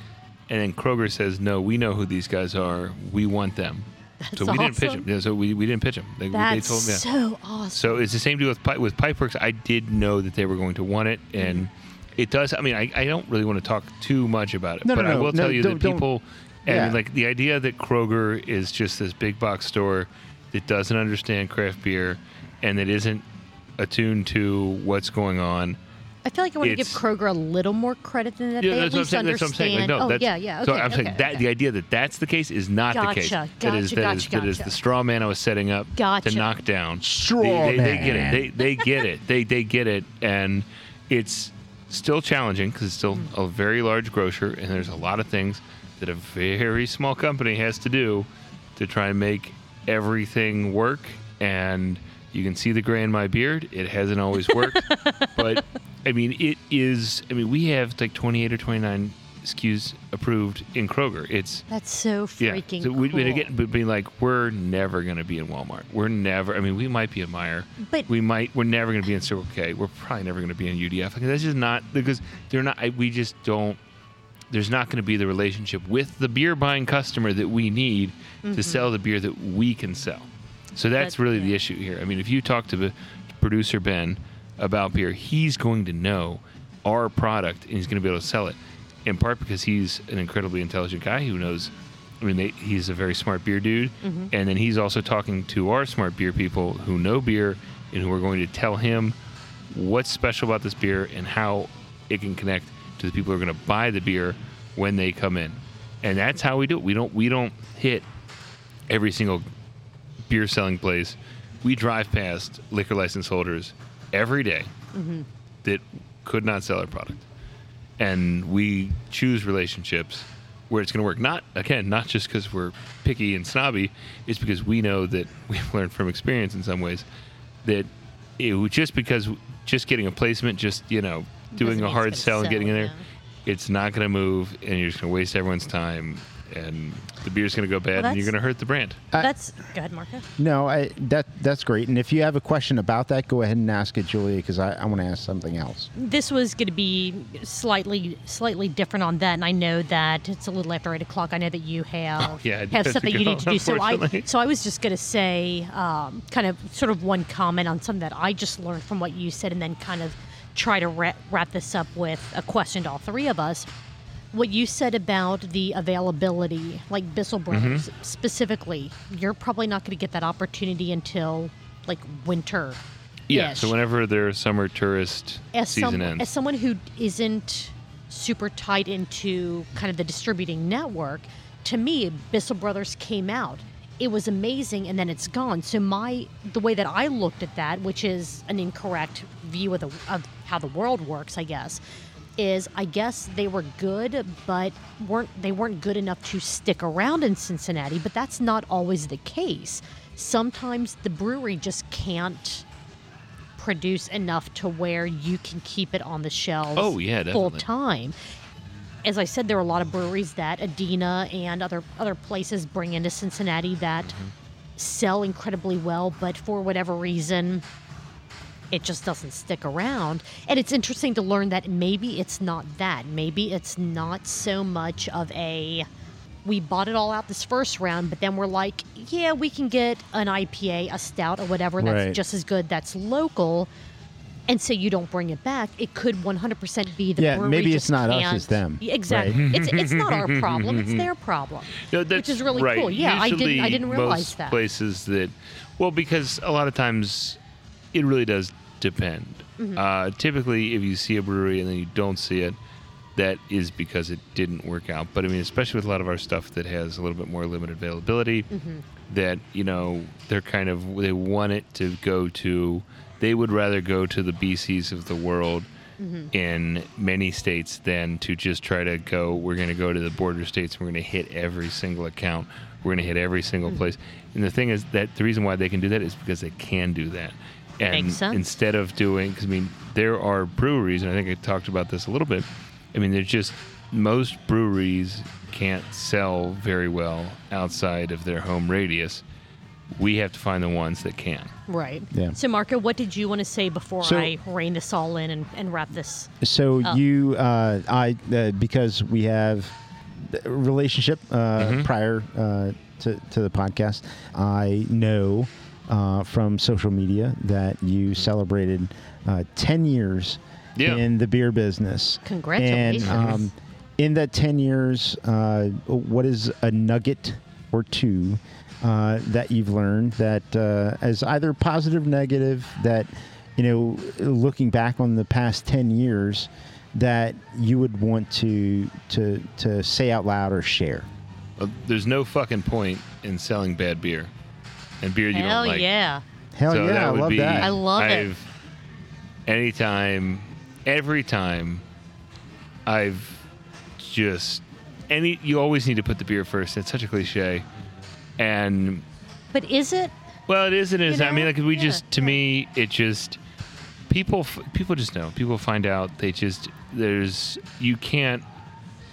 Speaker 3: and then Kroger says, "No, we know who these guys are. We want them."
Speaker 2: That's
Speaker 3: so we didn't pitch
Speaker 2: awesome.
Speaker 3: them. Yeah, so we, we didn't pitch them. They, they
Speaker 2: that's
Speaker 3: told me.
Speaker 2: so awesome.
Speaker 3: So it's the same deal with Pi- with Pipeworks. I did know that they were going to want it, mm-hmm. and it does. I mean, I, I don't really want to talk too much about it,
Speaker 1: No, no,
Speaker 3: but I
Speaker 1: no,
Speaker 3: will
Speaker 1: no,
Speaker 3: tell you
Speaker 1: don't-
Speaker 3: that
Speaker 1: don't-
Speaker 3: people. I
Speaker 1: Yeah.
Speaker 3: mean, like the idea that Kroger is just this big box store that doesn't understand craft beer and that isn't attuned to what's going on.
Speaker 2: I feel like I want to give Kroger a little more credit than that.
Speaker 3: Yeah,
Speaker 2: they
Speaker 3: that's
Speaker 2: at
Speaker 3: what I'm
Speaker 2: least
Speaker 3: saying. That's what I'm
Speaker 2: understand.
Speaker 3: saying. Like, no,
Speaker 2: oh,
Speaker 3: that's,
Speaker 2: yeah, yeah.
Speaker 3: so I'm saying
Speaker 2: okay,
Speaker 3: that
Speaker 2: okay.
Speaker 3: the idea that that's the case is not the case.
Speaker 2: Gotcha,
Speaker 3: that is
Speaker 2: gotcha,
Speaker 3: that is
Speaker 2: gotcha,
Speaker 3: that is
Speaker 2: gotcha.
Speaker 3: the straw man I was setting up
Speaker 2: Gotcha.
Speaker 3: to knock down.
Speaker 1: Straw
Speaker 3: they, they, they get
Speaker 1: man.
Speaker 3: it. They they get it. They they get it, and it's still challenging because it's still
Speaker 2: Mm.
Speaker 3: a very large grocer, and there's a lot of things that a very small company has to do to try and make everything work. And you can see the gray in my beard. It hasn't always worked, but I mean, it is. I mean, we have like 28 or 29 SKUs approved in Kroger. It's
Speaker 2: That's so
Speaker 3: yeah.
Speaker 2: freaking
Speaker 3: so we,
Speaker 2: cool.
Speaker 3: we again, but being like, we're never going to be in Walmart. We're never. I mean, we might be in Meijer.
Speaker 2: But-
Speaker 3: we might. We're never going to be in Circle K. We're probably never going to be in UDF. Like, that's just not because they're not. I, we just don't. There's not going to be the relationship with the beer buying customer that we need to mm-hmm. sell the beer that we can sell. So that's
Speaker 2: That-
Speaker 3: really the issue here. I mean, if you talk to the producer Ben about beer, he's going to know our product and he's going to be able to sell it. In part because he's an incredibly intelligent guy who knows. I mean, they, he's a very smart beer dude,
Speaker 2: Mm-hmm.
Speaker 3: and then he's also talking to our smart beer people who know beer and who are going to tell him what's special about this beer and how it can connect to the people who are going to buy the beer when they come in. And that's how we do it. We don't we don't hit every single beer selling place. We drive past liquor license holders every day mm-hmm. that could not sell our product. And we choose relationships where it's going to work. Not, again, not just because we're picky and snobby, it's because we know that we've learned from experience in some ways that it, just because just getting a placement, just, you know, doing
Speaker 2: Doesn't
Speaker 3: a hard sell and getting in there, it's not going to move and you're just going to waste everyone's time and the beer's going to go bad
Speaker 2: Well,
Speaker 3: and you're going to hurt the brand.
Speaker 1: I-
Speaker 2: That's go ahead, Marco.
Speaker 1: No, I, that that's great. And if you have a question about that, go ahead and ask it, Julia, because I, I want to ask something else.
Speaker 2: This was going to be slightly slightly different on that, and I know that it's a little after eight o'clock. I know that you have
Speaker 3: Oh, yeah,
Speaker 2: have
Speaker 3: has
Speaker 2: stuff that you need to do. So I so I was just going to say, um, kind of sort of one comment on something that I just learned from what you said, and then kind of try to wrap, wrap this up with a question to all three of us. What you said about the availability, like Bissell Brothers mm-hmm. specifically, you're probably not going to get that opportunity until like winter.
Speaker 3: Yeah. So whenever their summer tourist
Speaker 2: as
Speaker 3: season
Speaker 2: some,
Speaker 3: ends,
Speaker 2: as someone who isn't super tied into kind of the distributing network, to me, Bissell Brothers came out. It was amazing, and then it's gone. So my the way that I looked at that, which is an incorrect view of the of how the world works, I guess, is I guess they were good, but weren't they weren't good enough to stick around in Cincinnati. But that's not always the case. Sometimes the brewery just can't produce enough to where you can keep it on the shelves
Speaker 3: Oh, yeah,
Speaker 2: full
Speaker 3: definitely.
Speaker 2: time. As I said, there are a lot of breweries that Adina and other other places bring into Cincinnati that
Speaker 3: Mm-hmm.
Speaker 2: sell incredibly well, but for whatever reason, it just doesn't stick around. And it's interesting to learn that maybe it's not that. Maybe it's not so much of a we bought it all out this first round, but then we're like, yeah, we can get an IPA, a stout, or whatever that's
Speaker 1: Right.
Speaker 2: just as good that's local. And so you don't bring it back. It could 100% be the
Speaker 1: Yeah,
Speaker 2: brewery
Speaker 1: maybe it's not us,
Speaker 2: can't-
Speaker 1: it's them,
Speaker 2: Yeah, Exactly. it's it's not our problem. It's their problem.
Speaker 3: No,
Speaker 2: which is really
Speaker 3: right.
Speaker 2: cool. Yeah, I didn't I didn't realize
Speaker 3: most
Speaker 2: that.
Speaker 3: Places that, well, because a lot of times it really does depend.
Speaker 2: Mm-hmm.
Speaker 3: Uh, typically, if you see a brewery and then you don't see it, that is because it didn't work out. But I mean, especially with a lot of our stuff that has a little bit more limited availability,
Speaker 2: Mm-hmm.
Speaker 3: that you know they're kind of they want it to go to. They would rather go to the BCs of the world
Speaker 2: Mm-hmm.
Speaker 3: in many states than to just try to go. We're going to go to the border states. and We're going to hit every single account. We're going to hit every single
Speaker 2: Mm-hmm.
Speaker 3: place. And the thing is that the reason why they can do that is because they can do that. And
Speaker 2: Makes sense.
Speaker 3: instead of doing, because I mean, there are breweries, and I think I talked about this a little bit. I mean, there's just most breweries can't sell very well outside of their home radius. We have to find the ones that can.
Speaker 2: Right.
Speaker 1: Yeah.
Speaker 2: So, Marco, what did you want to say before
Speaker 1: So-
Speaker 2: I rein this all in and, and wrap this?
Speaker 1: So
Speaker 2: Oh.
Speaker 1: you, uh, I, uh, because we have a relationship uh,
Speaker 3: Mm-hmm.
Speaker 1: prior uh, to, to the podcast, I know uh, from social media that you celebrated uh, 10 years
Speaker 3: Yeah.
Speaker 1: in the beer business.
Speaker 2: Congratulations.
Speaker 1: And um, in that 10 years, uh, what is a nugget or two uh, that you've learned that uh, as either positive, negative, that, you know, looking back on the past 10 years, that you would want to to to say out loud or share?
Speaker 3: Uh, There's no fucking point in selling bad beer and beer you
Speaker 2: Hell
Speaker 3: don't like.
Speaker 2: Hell yeah.
Speaker 1: Hell
Speaker 3: so
Speaker 1: yeah,
Speaker 3: that
Speaker 1: I
Speaker 3: would
Speaker 1: love
Speaker 3: be,
Speaker 1: that.
Speaker 2: I love it.
Speaker 3: I've, Anytime, every time, I've just any. You always need to put the beer first. It's such a cliche, and
Speaker 2: But is it?
Speaker 3: well, it is. It is.
Speaker 2: You
Speaker 3: I mean,
Speaker 2: know?
Speaker 3: like we
Speaker 2: Yeah,
Speaker 3: just to
Speaker 2: yeah.
Speaker 3: me, it just people. f- People just know. People find out. They just there's you can't.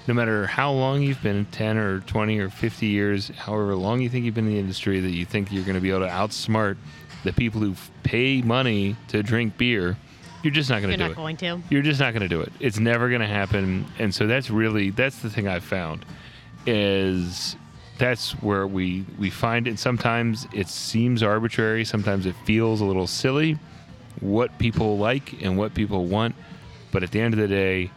Speaker 3: No matter how long you've been, ten or twenty or fifty years, however long you think you've been in the industry, that you think you're going to be able to outsmart the people who pay money to drink beer. You're just not going to do
Speaker 2: not
Speaker 3: it.
Speaker 2: going to.
Speaker 3: You're just not going to do it. It's never going to happen. And so that's really that's the thing I've found is that's where we we find it. Sometimes it seems arbitrary. Sometimes it feels a little silly what people like and what people want. But at the end of the day,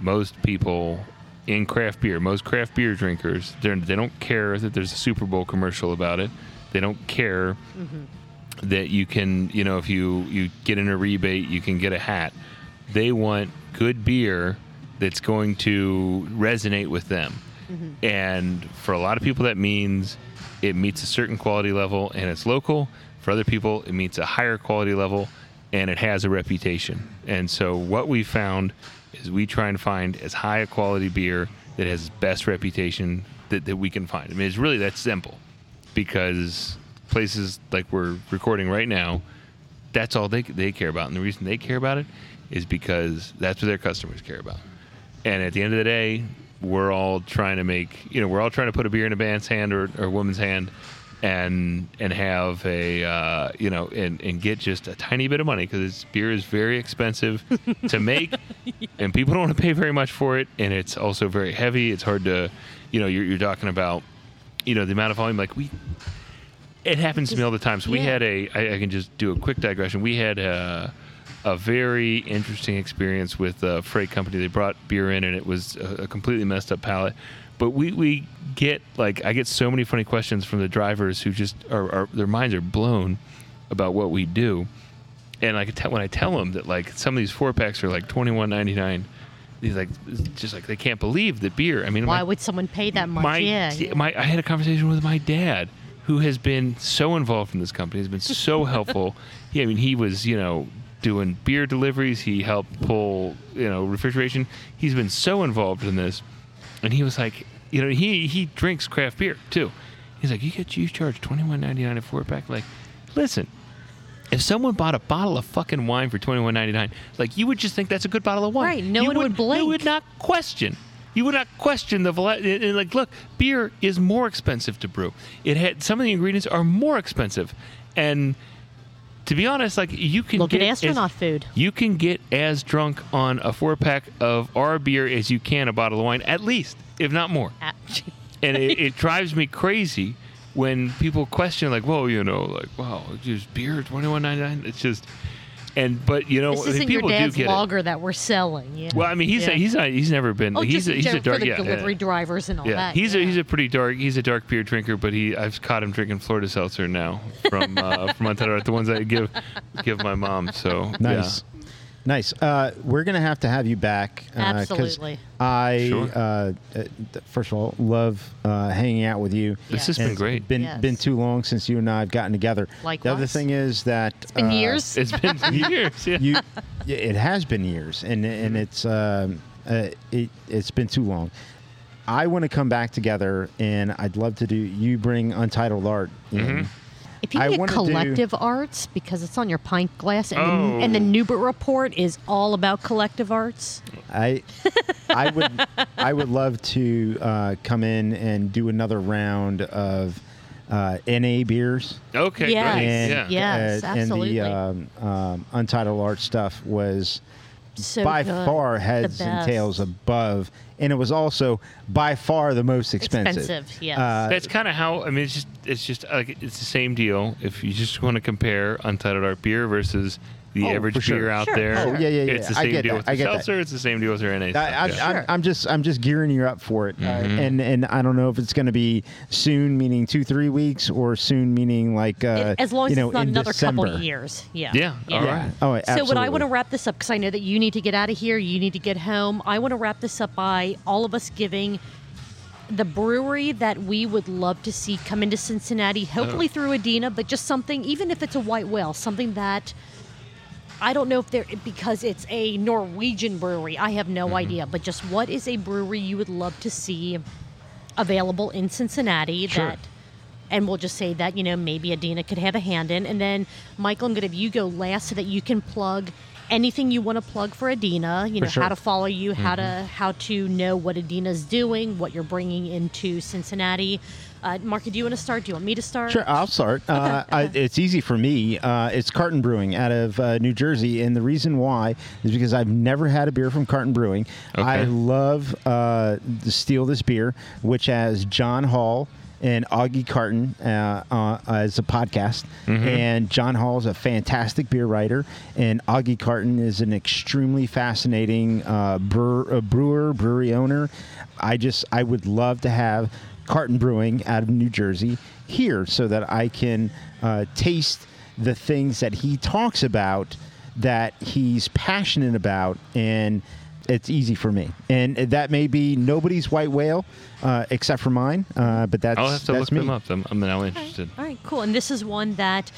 Speaker 3: most people in craft beer, most craft beer drinkers, they're, don't care that there's a Super Bowl commercial about it. They don't care mm-hmm. that you can, you know, if you you get in a rebate, you can get a hat. They want good beer that's going to resonate with them. Mm-hmm. And for a lot of people, that means it meets a certain quality level and it's local. For other people, it meets a higher quality level and it has a reputation. And so, what we found is we try and find as high a quality beer that has best reputation that, that we can find. I mean, it's really that simple because places like we're recording right now, that's all they, they care about. And the reason they care about it is because that's what their customers care about. And at the end of the day, we're all trying to make, you know, we're all trying to put a beer in a man's hand or, or a woman's hand and and have a uh, you know and, and get just a tiny bit of money because beer is very expensive to make and people don't want to pay very much for it and it's also very heavy. It's hard to you know you're, you're talking about you know the amount of volume. Like we it happens to me all the time. So we had a I, I can just do a quick digression. We had a, a very interesting experience with a freight company. They brought beer in, and it was a, a completely messed up pallet. But we, we get like I get so many funny questions from the drivers who just are, are their minds are blown about what we do. And I could tell when I tell them that like some of these four packs are like twenty one ninety nine. He's like, just like they can't believe the beer. I mean,
Speaker 2: Why
Speaker 3: my-
Speaker 2: would someone pay that much?
Speaker 3: my,
Speaker 2: yeah.
Speaker 3: d- my I had a conversation with my dad who has been so involved in this company. Has been so helpful. Yeah, I mean, he was you know doing beer deliveries. He helped pull you know refrigeration. He's been so involved in this, and he was like, you know, he he drinks craft beer too. He's like, you get you charge twenty one ninety nine a four pack. Like, listen. If someone bought a bottle of fucking wine for twenty one ninety nine, like you would just think that's a good bottle of wine.
Speaker 2: Right, no
Speaker 3: You
Speaker 2: one would blink.
Speaker 3: You would not question. You would not question the and- and, eh, eh, like. Look, beer is more expensive to brew. It had some of the ingredients are more expensive, and to be honest, like you can
Speaker 2: Look at
Speaker 3: get
Speaker 2: astronaut
Speaker 3: as,
Speaker 2: food.
Speaker 3: You can get as drunk on a four pack of our beer as you can a bottle of wine, at least, if not more
Speaker 2: Ah,
Speaker 3: and it, it drives me crazy when people question like, "Well, you know, like, wow, just beer twenty one ninety nine. It's just, and but you know,
Speaker 2: This isn't
Speaker 3: people
Speaker 2: your dad's
Speaker 3: do get it.
Speaker 2: that we're selling. Yeah.
Speaker 3: Well, I mean, he's
Speaker 2: Yeah.
Speaker 3: he's not he's never been
Speaker 2: oh,
Speaker 3: he's
Speaker 2: just
Speaker 3: a, he's a dark
Speaker 2: for the
Speaker 3: yeah,
Speaker 2: delivery
Speaker 3: yeah.
Speaker 2: drivers and all
Speaker 3: Yeah,
Speaker 2: that.
Speaker 3: he's a
Speaker 2: yeah.
Speaker 3: he's a pretty dark he's a dark beer drinker, but he I've caught him drinking Florida seltzer now from uh, from Ontario, the ones I give give my mom. So
Speaker 1: Nice. Nice. Uh, we're gonna have to have you back. uh, 'cause
Speaker 2: Absolutely.
Speaker 1: I,
Speaker 3: Sure.
Speaker 1: uh, uh, first of all, love uh, hanging out with you.
Speaker 3: This
Speaker 2: Yeah.
Speaker 3: has been great.
Speaker 1: It's been
Speaker 2: Yes.
Speaker 1: been too long since you and I have gotten together. The other thing is that it's
Speaker 2: been years.
Speaker 3: It's been years. Yeah.
Speaker 1: you, it has been years, and and it's um, uh, it it's been too long. I want to come back together, and I'd love to do. You bring Untitled Art. In.
Speaker 3: Mhm.
Speaker 2: If you
Speaker 1: I
Speaker 2: get
Speaker 1: wanna do-
Speaker 2: collective arts, because it's on your pint glass, and,
Speaker 3: Oh.
Speaker 2: the, and the Newbert report is all about collective arts.
Speaker 1: I I would I would love to uh, come in and do another round of uh, NA beers.
Speaker 3: Okay.
Speaker 2: Yes.
Speaker 3: Great.
Speaker 1: And,
Speaker 3: Yeah.
Speaker 2: Yes,
Speaker 1: uh, and the um, um, Untitled Art stuff was
Speaker 2: So
Speaker 1: by
Speaker 2: good.
Speaker 1: far heads and tails above, and it was also by far the most expensive.
Speaker 2: Expensive, yes.
Speaker 1: Uh,
Speaker 3: That's kind of how I mean. It's just it's just like it's the same deal. If you just want to compare Untitled Art beer versus the
Speaker 1: Oh,
Speaker 3: average
Speaker 1: for sure.
Speaker 3: beer out
Speaker 2: Sure,
Speaker 3: there.
Speaker 1: Oh, yeah, yeah, yeah.
Speaker 3: It's the
Speaker 1: I
Speaker 3: same
Speaker 1: get
Speaker 3: deal
Speaker 1: that.
Speaker 3: with
Speaker 1: I
Speaker 3: the
Speaker 1: get that.
Speaker 3: seltzer. It's the same deal with their NA.
Speaker 1: I,
Speaker 3: stuff,
Speaker 1: I'm,
Speaker 3: yeah.
Speaker 1: I'm,
Speaker 2: Sure.
Speaker 1: I'm just I'm just gearing you up for it, uh,
Speaker 3: Mm-hmm.
Speaker 1: and and I don't know if it's going to be soon, meaning two three weeks, or soon, meaning like uh,
Speaker 2: It- as long as
Speaker 1: you know
Speaker 2: it's not
Speaker 1: in
Speaker 2: another
Speaker 1: December.
Speaker 2: couple of years. Yeah.
Speaker 3: Yeah, all
Speaker 1: Yeah.
Speaker 3: right.
Speaker 1: Oh,
Speaker 2: So, what I want to wrap this up because I know that you need to get out of here, you need to get home. I want to wrap this up by all of us giving the brewery that we would love to see come into Cincinnati, hopefully through Adina, but just something, even if it's a white whale, something that I don't know if they're because it's a Norwegian brewery. I have no mm-hmm. idea, but just what is a brewery you would love to see available in Cincinnati
Speaker 3: Sure.
Speaker 2: that and we'll just say that you know maybe Adina could have a hand in and then Michael I'm going to have you go last so that you can plug anything you want to plug for Adina you know
Speaker 1: sure.
Speaker 2: how to follow you how to mm-hmm. how to know what Adina's doing what you're bringing into Cincinnati uh, Mark do you want to start do you want me to start
Speaker 1: Sure, I'll start. Uh, I, it's easy for me. Uh, it's Carton Brewing out of uh, New Jersey, and the reason why is because I've never had a beer from Carton Brewing. I love uh, to steal this beer, which has John Holl and Augie Carton uh, uh, as a podcast. And John Holl is a fantastic beer writer, and Augie Carton is an extremely fascinating uh, brewer, uh, brewer, brewery owner. I just, I would love to have Carton Brewing out of New Jersey here so that I can uh, taste the things that he talks about that he's passionate about and it's easy for me and that may be nobody's white whale uh, except for mine uh, but that's
Speaker 3: I'll have to
Speaker 1: that's
Speaker 3: look
Speaker 1: me.
Speaker 3: them up. I'm, I'm now interested.
Speaker 2: All right, cool. And this is one that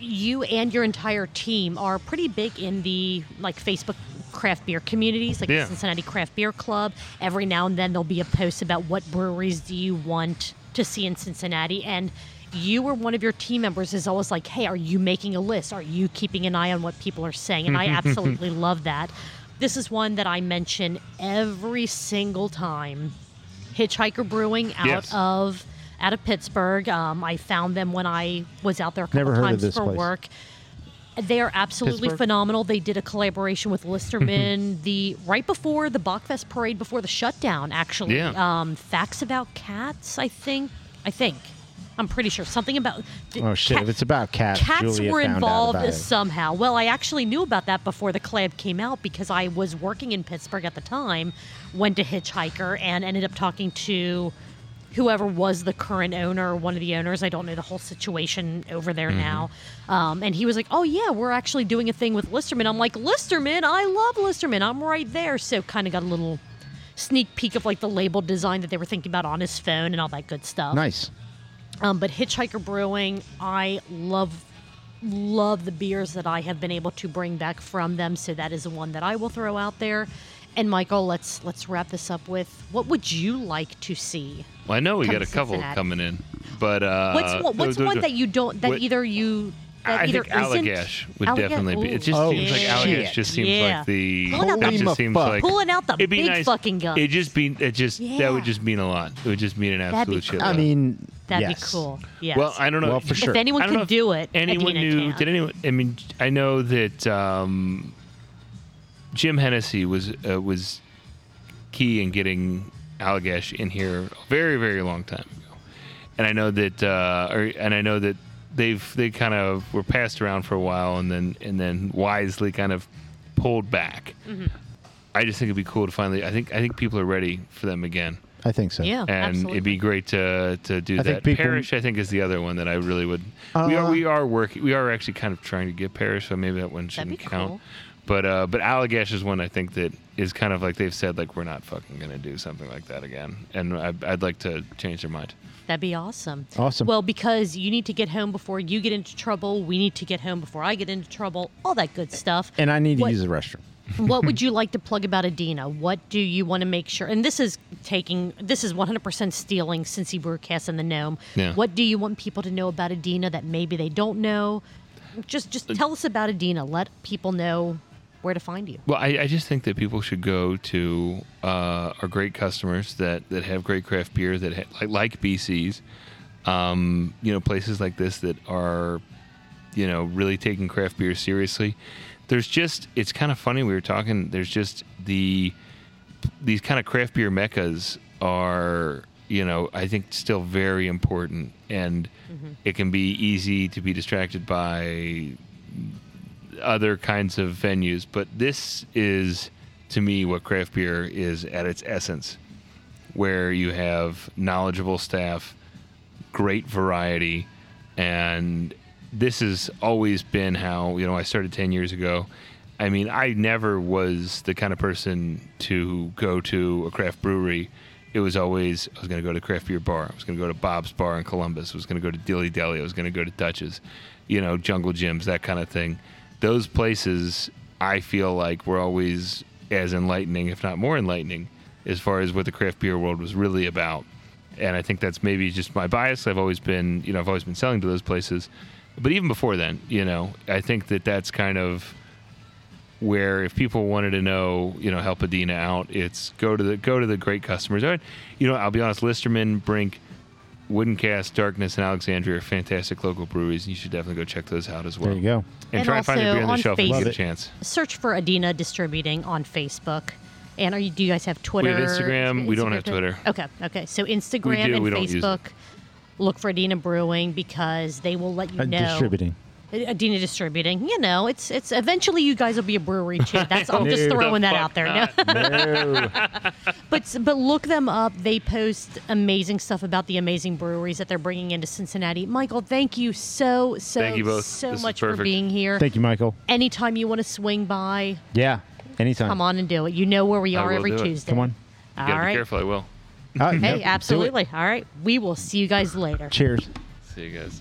Speaker 2: you and your entire team are pretty big in the like Facebook craft beer communities, like
Speaker 3: Yeah.
Speaker 2: the Cincinnati Craft Beer Club. Every now and then there'll be a post about what breweries do you want to see in Cincinnati and you or one of your team members is always like, "Hey, are you making a list? Are you keeping an eye on what people are saying?" And I absolutely love that. This is one that I mention every single time. Hitchhiker Brewing out
Speaker 3: Yes.
Speaker 2: of out of Pittsburgh. Um, I found them when I was out there a couple
Speaker 1: Never heard of
Speaker 2: times
Speaker 1: this
Speaker 2: for
Speaker 1: place.
Speaker 2: work. They are absolutely
Speaker 1: Pittsburgh?
Speaker 2: phenomenal. They did a collaboration with Listerman the right before the Bockfest parade, before the shutdown. Actually,
Speaker 3: Yeah.
Speaker 2: um, facts about cats. I think. I think. I'm pretty sure something about.
Speaker 1: Oh shit!
Speaker 2: Cat-
Speaker 1: if it's about cats,
Speaker 2: cats
Speaker 1: Julia
Speaker 2: were involved somehow. Well, I actually knew about that before the collab came out because I was working in Pittsburgh at the time, went to Hitchhiker, and ended up talking to whoever was the current owner or one of the owners. I don't know the whole situation over there now. Um, and he was like, "Oh yeah, we're actually doing a thing with Listerman." I'm like, "Listerman, I love Listerman. I'm right there." So kind of got a little sneak peek of like the label design that they were thinking about on his phone and all that good stuff.
Speaker 1: Nice.
Speaker 2: Um, but Hitchhiker Brewing, I love love the beers that I have been able to bring back from them. So that is the one that I will throw out there. And Michael, let's let's wrap this up with what would you like to see?
Speaker 3: Well, I know we got a couple
Speaker 2: Cincinnati.
Speaker 3: coming in, but uh,
Speaker 2: What's one, what's one that you don't that
Speaker 3: what-
Speaker 2: either you that
Speaker 3: I
Speaker 2: either
Speaker 3: think
Speaker 2: isn't
Speaker 3: Allagash would
Speaker 2: Allagash-
Speaker 3: definitely be. It just
Speaker 2: Ooh,
Speaker 1: Oh,
Speaker 3: seems like
Speaker 1: shit.
Speaker 3: Allagash just seems
Speaker 2: Yeah.
Speaker 3: like the.
Speaker 2: Pulling out the-
Speaker 3: it just seems
Speaker 1: fuck.
Speaker 3: like
Speaker 2: pulling out the
Speaker 3: it'd be
Speaker 2: big
Speaker 3: nice.
Speaker 2: fucking guns.
Speaker 3: It just be it just that would just mean a lot. It would just mean an
Speaker 2: That'd be
Speaker 3: absolute shit.
Speaker 2: cool.
Speaker 1: I mean,
Speaker 2: That'd
Speaker 1: yes.
Speaker 2: be cool. Yeah.
Speaker 3: Well, I don't know.
Speaker 1: Well, for sure.
Speaker 2: If anyone
Speaker 3: I don't know
Speaker 2: could
Speaker 3: if
Speaker 2: do it,
Speaker 3: Anyone
Speaker 2: Adina
Speaker 3: knew?
Speaker 2: can.
Speaker 3: Did anyone? I mean, I know that um, Jim Hennessy was uh, was key in getting Allagash in here a very very long time ago, and I know that uh, or, and I know that they've they kind of were passed around for a while and then and then wisely kind of pulled back.
Speaker 2: Mm-hmm.
Speaker 3: I just think it'd be cool to finally. I think I think people are ready for them again,
Speaker 1: I think so.
Speaker 2: Yeah,
Speaker 3: and
Speaker 2: absolutely.
Speaker 3: it'd be great to to do
Speaker 1: I think
Speaker 3: that.
Speaker 1: people-
Speaker 3: Parish, I think, is the other one that I really would. we are
Speaker 1: Uh,
Speaker 3: we are working. We are actually kind of trying to get Parish, so maybe that one shouldn't count.
Speaker 2: cool.
Speaker 3: But uh, but Allagash is one I think that is kind of like they've said like we're not fucking gonna do something like that again, and I, I'd like to change their mind.
Speaker 2: That'd be awesome.
Speaker 1: Awesome.
Speaker 2: Well, because you need to get home before you get into trouble. We need to get home before I get into trouble. All that good stuff.
Speaker 1: And I need to use the restroom.
Speaker 2: what would you like to plug about Adina? What do you want to make sure? And this is taking, this is 100% stealing since Cincy Brewcast and the Gnome.
Speaker 3: Yeah.
Speaker 2: What do you want people to know about Adina that maybe they don't know? Just, just
Speaker 3: Uh,
Speaker 2: tell us about Adina. Let people know where to find you.
Speaker 3: Well, I, I just think that people should go to uh, our great customers that, that have great craft beer that ha- like, like BC's, um, you know, places like this that are, you know, really taking craft beer seriously. There's just it's kind of funny. We were talking. There's just the these kind of craft beer meccas are you know I think still very important, and it can be easy to be distracted by other kinds of venues, but this is to me what craft beer is at its essence, where you have knowledgeable staff, great variety, and this has always been how you know I started ten years ago. I mean, I never was the kind of person to go to a craft brewery. It was always I was going to go to craft beer bar. I was going to go to Bob's Bar in Columbus. I was going to go to Dilly Deli. I was going to go to Dutch's, you know, Jungle Jim's, that kind of thing. Those places, I feel like, were always as enlightening, if not more enlightening, as far as what the craft beer world was really about. And I think that's maybe just my bias. I've always been, you know, I've always been selling to those places. But even before then, you know, I think that that's kind of where if people wanted to know, you know, help Adina out, it's go to the go to the great customers. You know, I'll be honest, Listerman, Brink, Wooden Cask, Darkness, and Alexandria are fantastic local breweries, you should definitely go check those out as well.
Speaker 1: There you go.
Speaker 3: And,
Speaker 2: And
Speaker 3: try and find
Speaker 2: a
Speaker 3: beer on the
Speaker 2: on
Speaker 3: shelf if you get a chance.
Speaker 2: Search for Adina Distributing on Facebook. And are you? Do you guys have Twitter?
Speaker 3: We have Instagram. We don't have? Twitter.
Speaker 2: Okay. Okay. So Instagram
Speaker 3: do,
Speaker 2: and
Speaker 3: we don't use it.
Speaker 2: Facebook. Look for Adina Brewing because they will let you
Speaker 1: Uh,
Speaker 2: know.
Speaker 1: distributing.
Speaker 2: Adina Distributing. You know, it's it's eventually you guys will be a brewery too. That's I'm just throwing that out there. No.
Speaker 1: No.
Speaker 2: but but look them up. They post amazing stuff about the amazing breweries that they're bringing into Cincinnati. Michael, thank you so so
Speaker 3: Thank you both.
Speaker 2: so
Speaker 3: This
Speaker 2: much for being here.
Speaker 1: Thank you, Michael.
Speaker 2: Anytime you want to swing by,
Speaker 1: Yeah. Anytime.
Speaker 2: come on and do it. You know where we
Speaker 3: I
Speaker 2: are every. Tuesday.
Speaker 1: Come on.
Speaker 3: You
Speaker 2: All
Speaker 3: be careful. I will.
Speaker 1: Uh,
Speaker 2: Hey,
Speaker 1: no,
Speaker 2: absolutely. All right. We will see you guys later.
Speaker 1: Cheers.
Speaker 3: See you guys.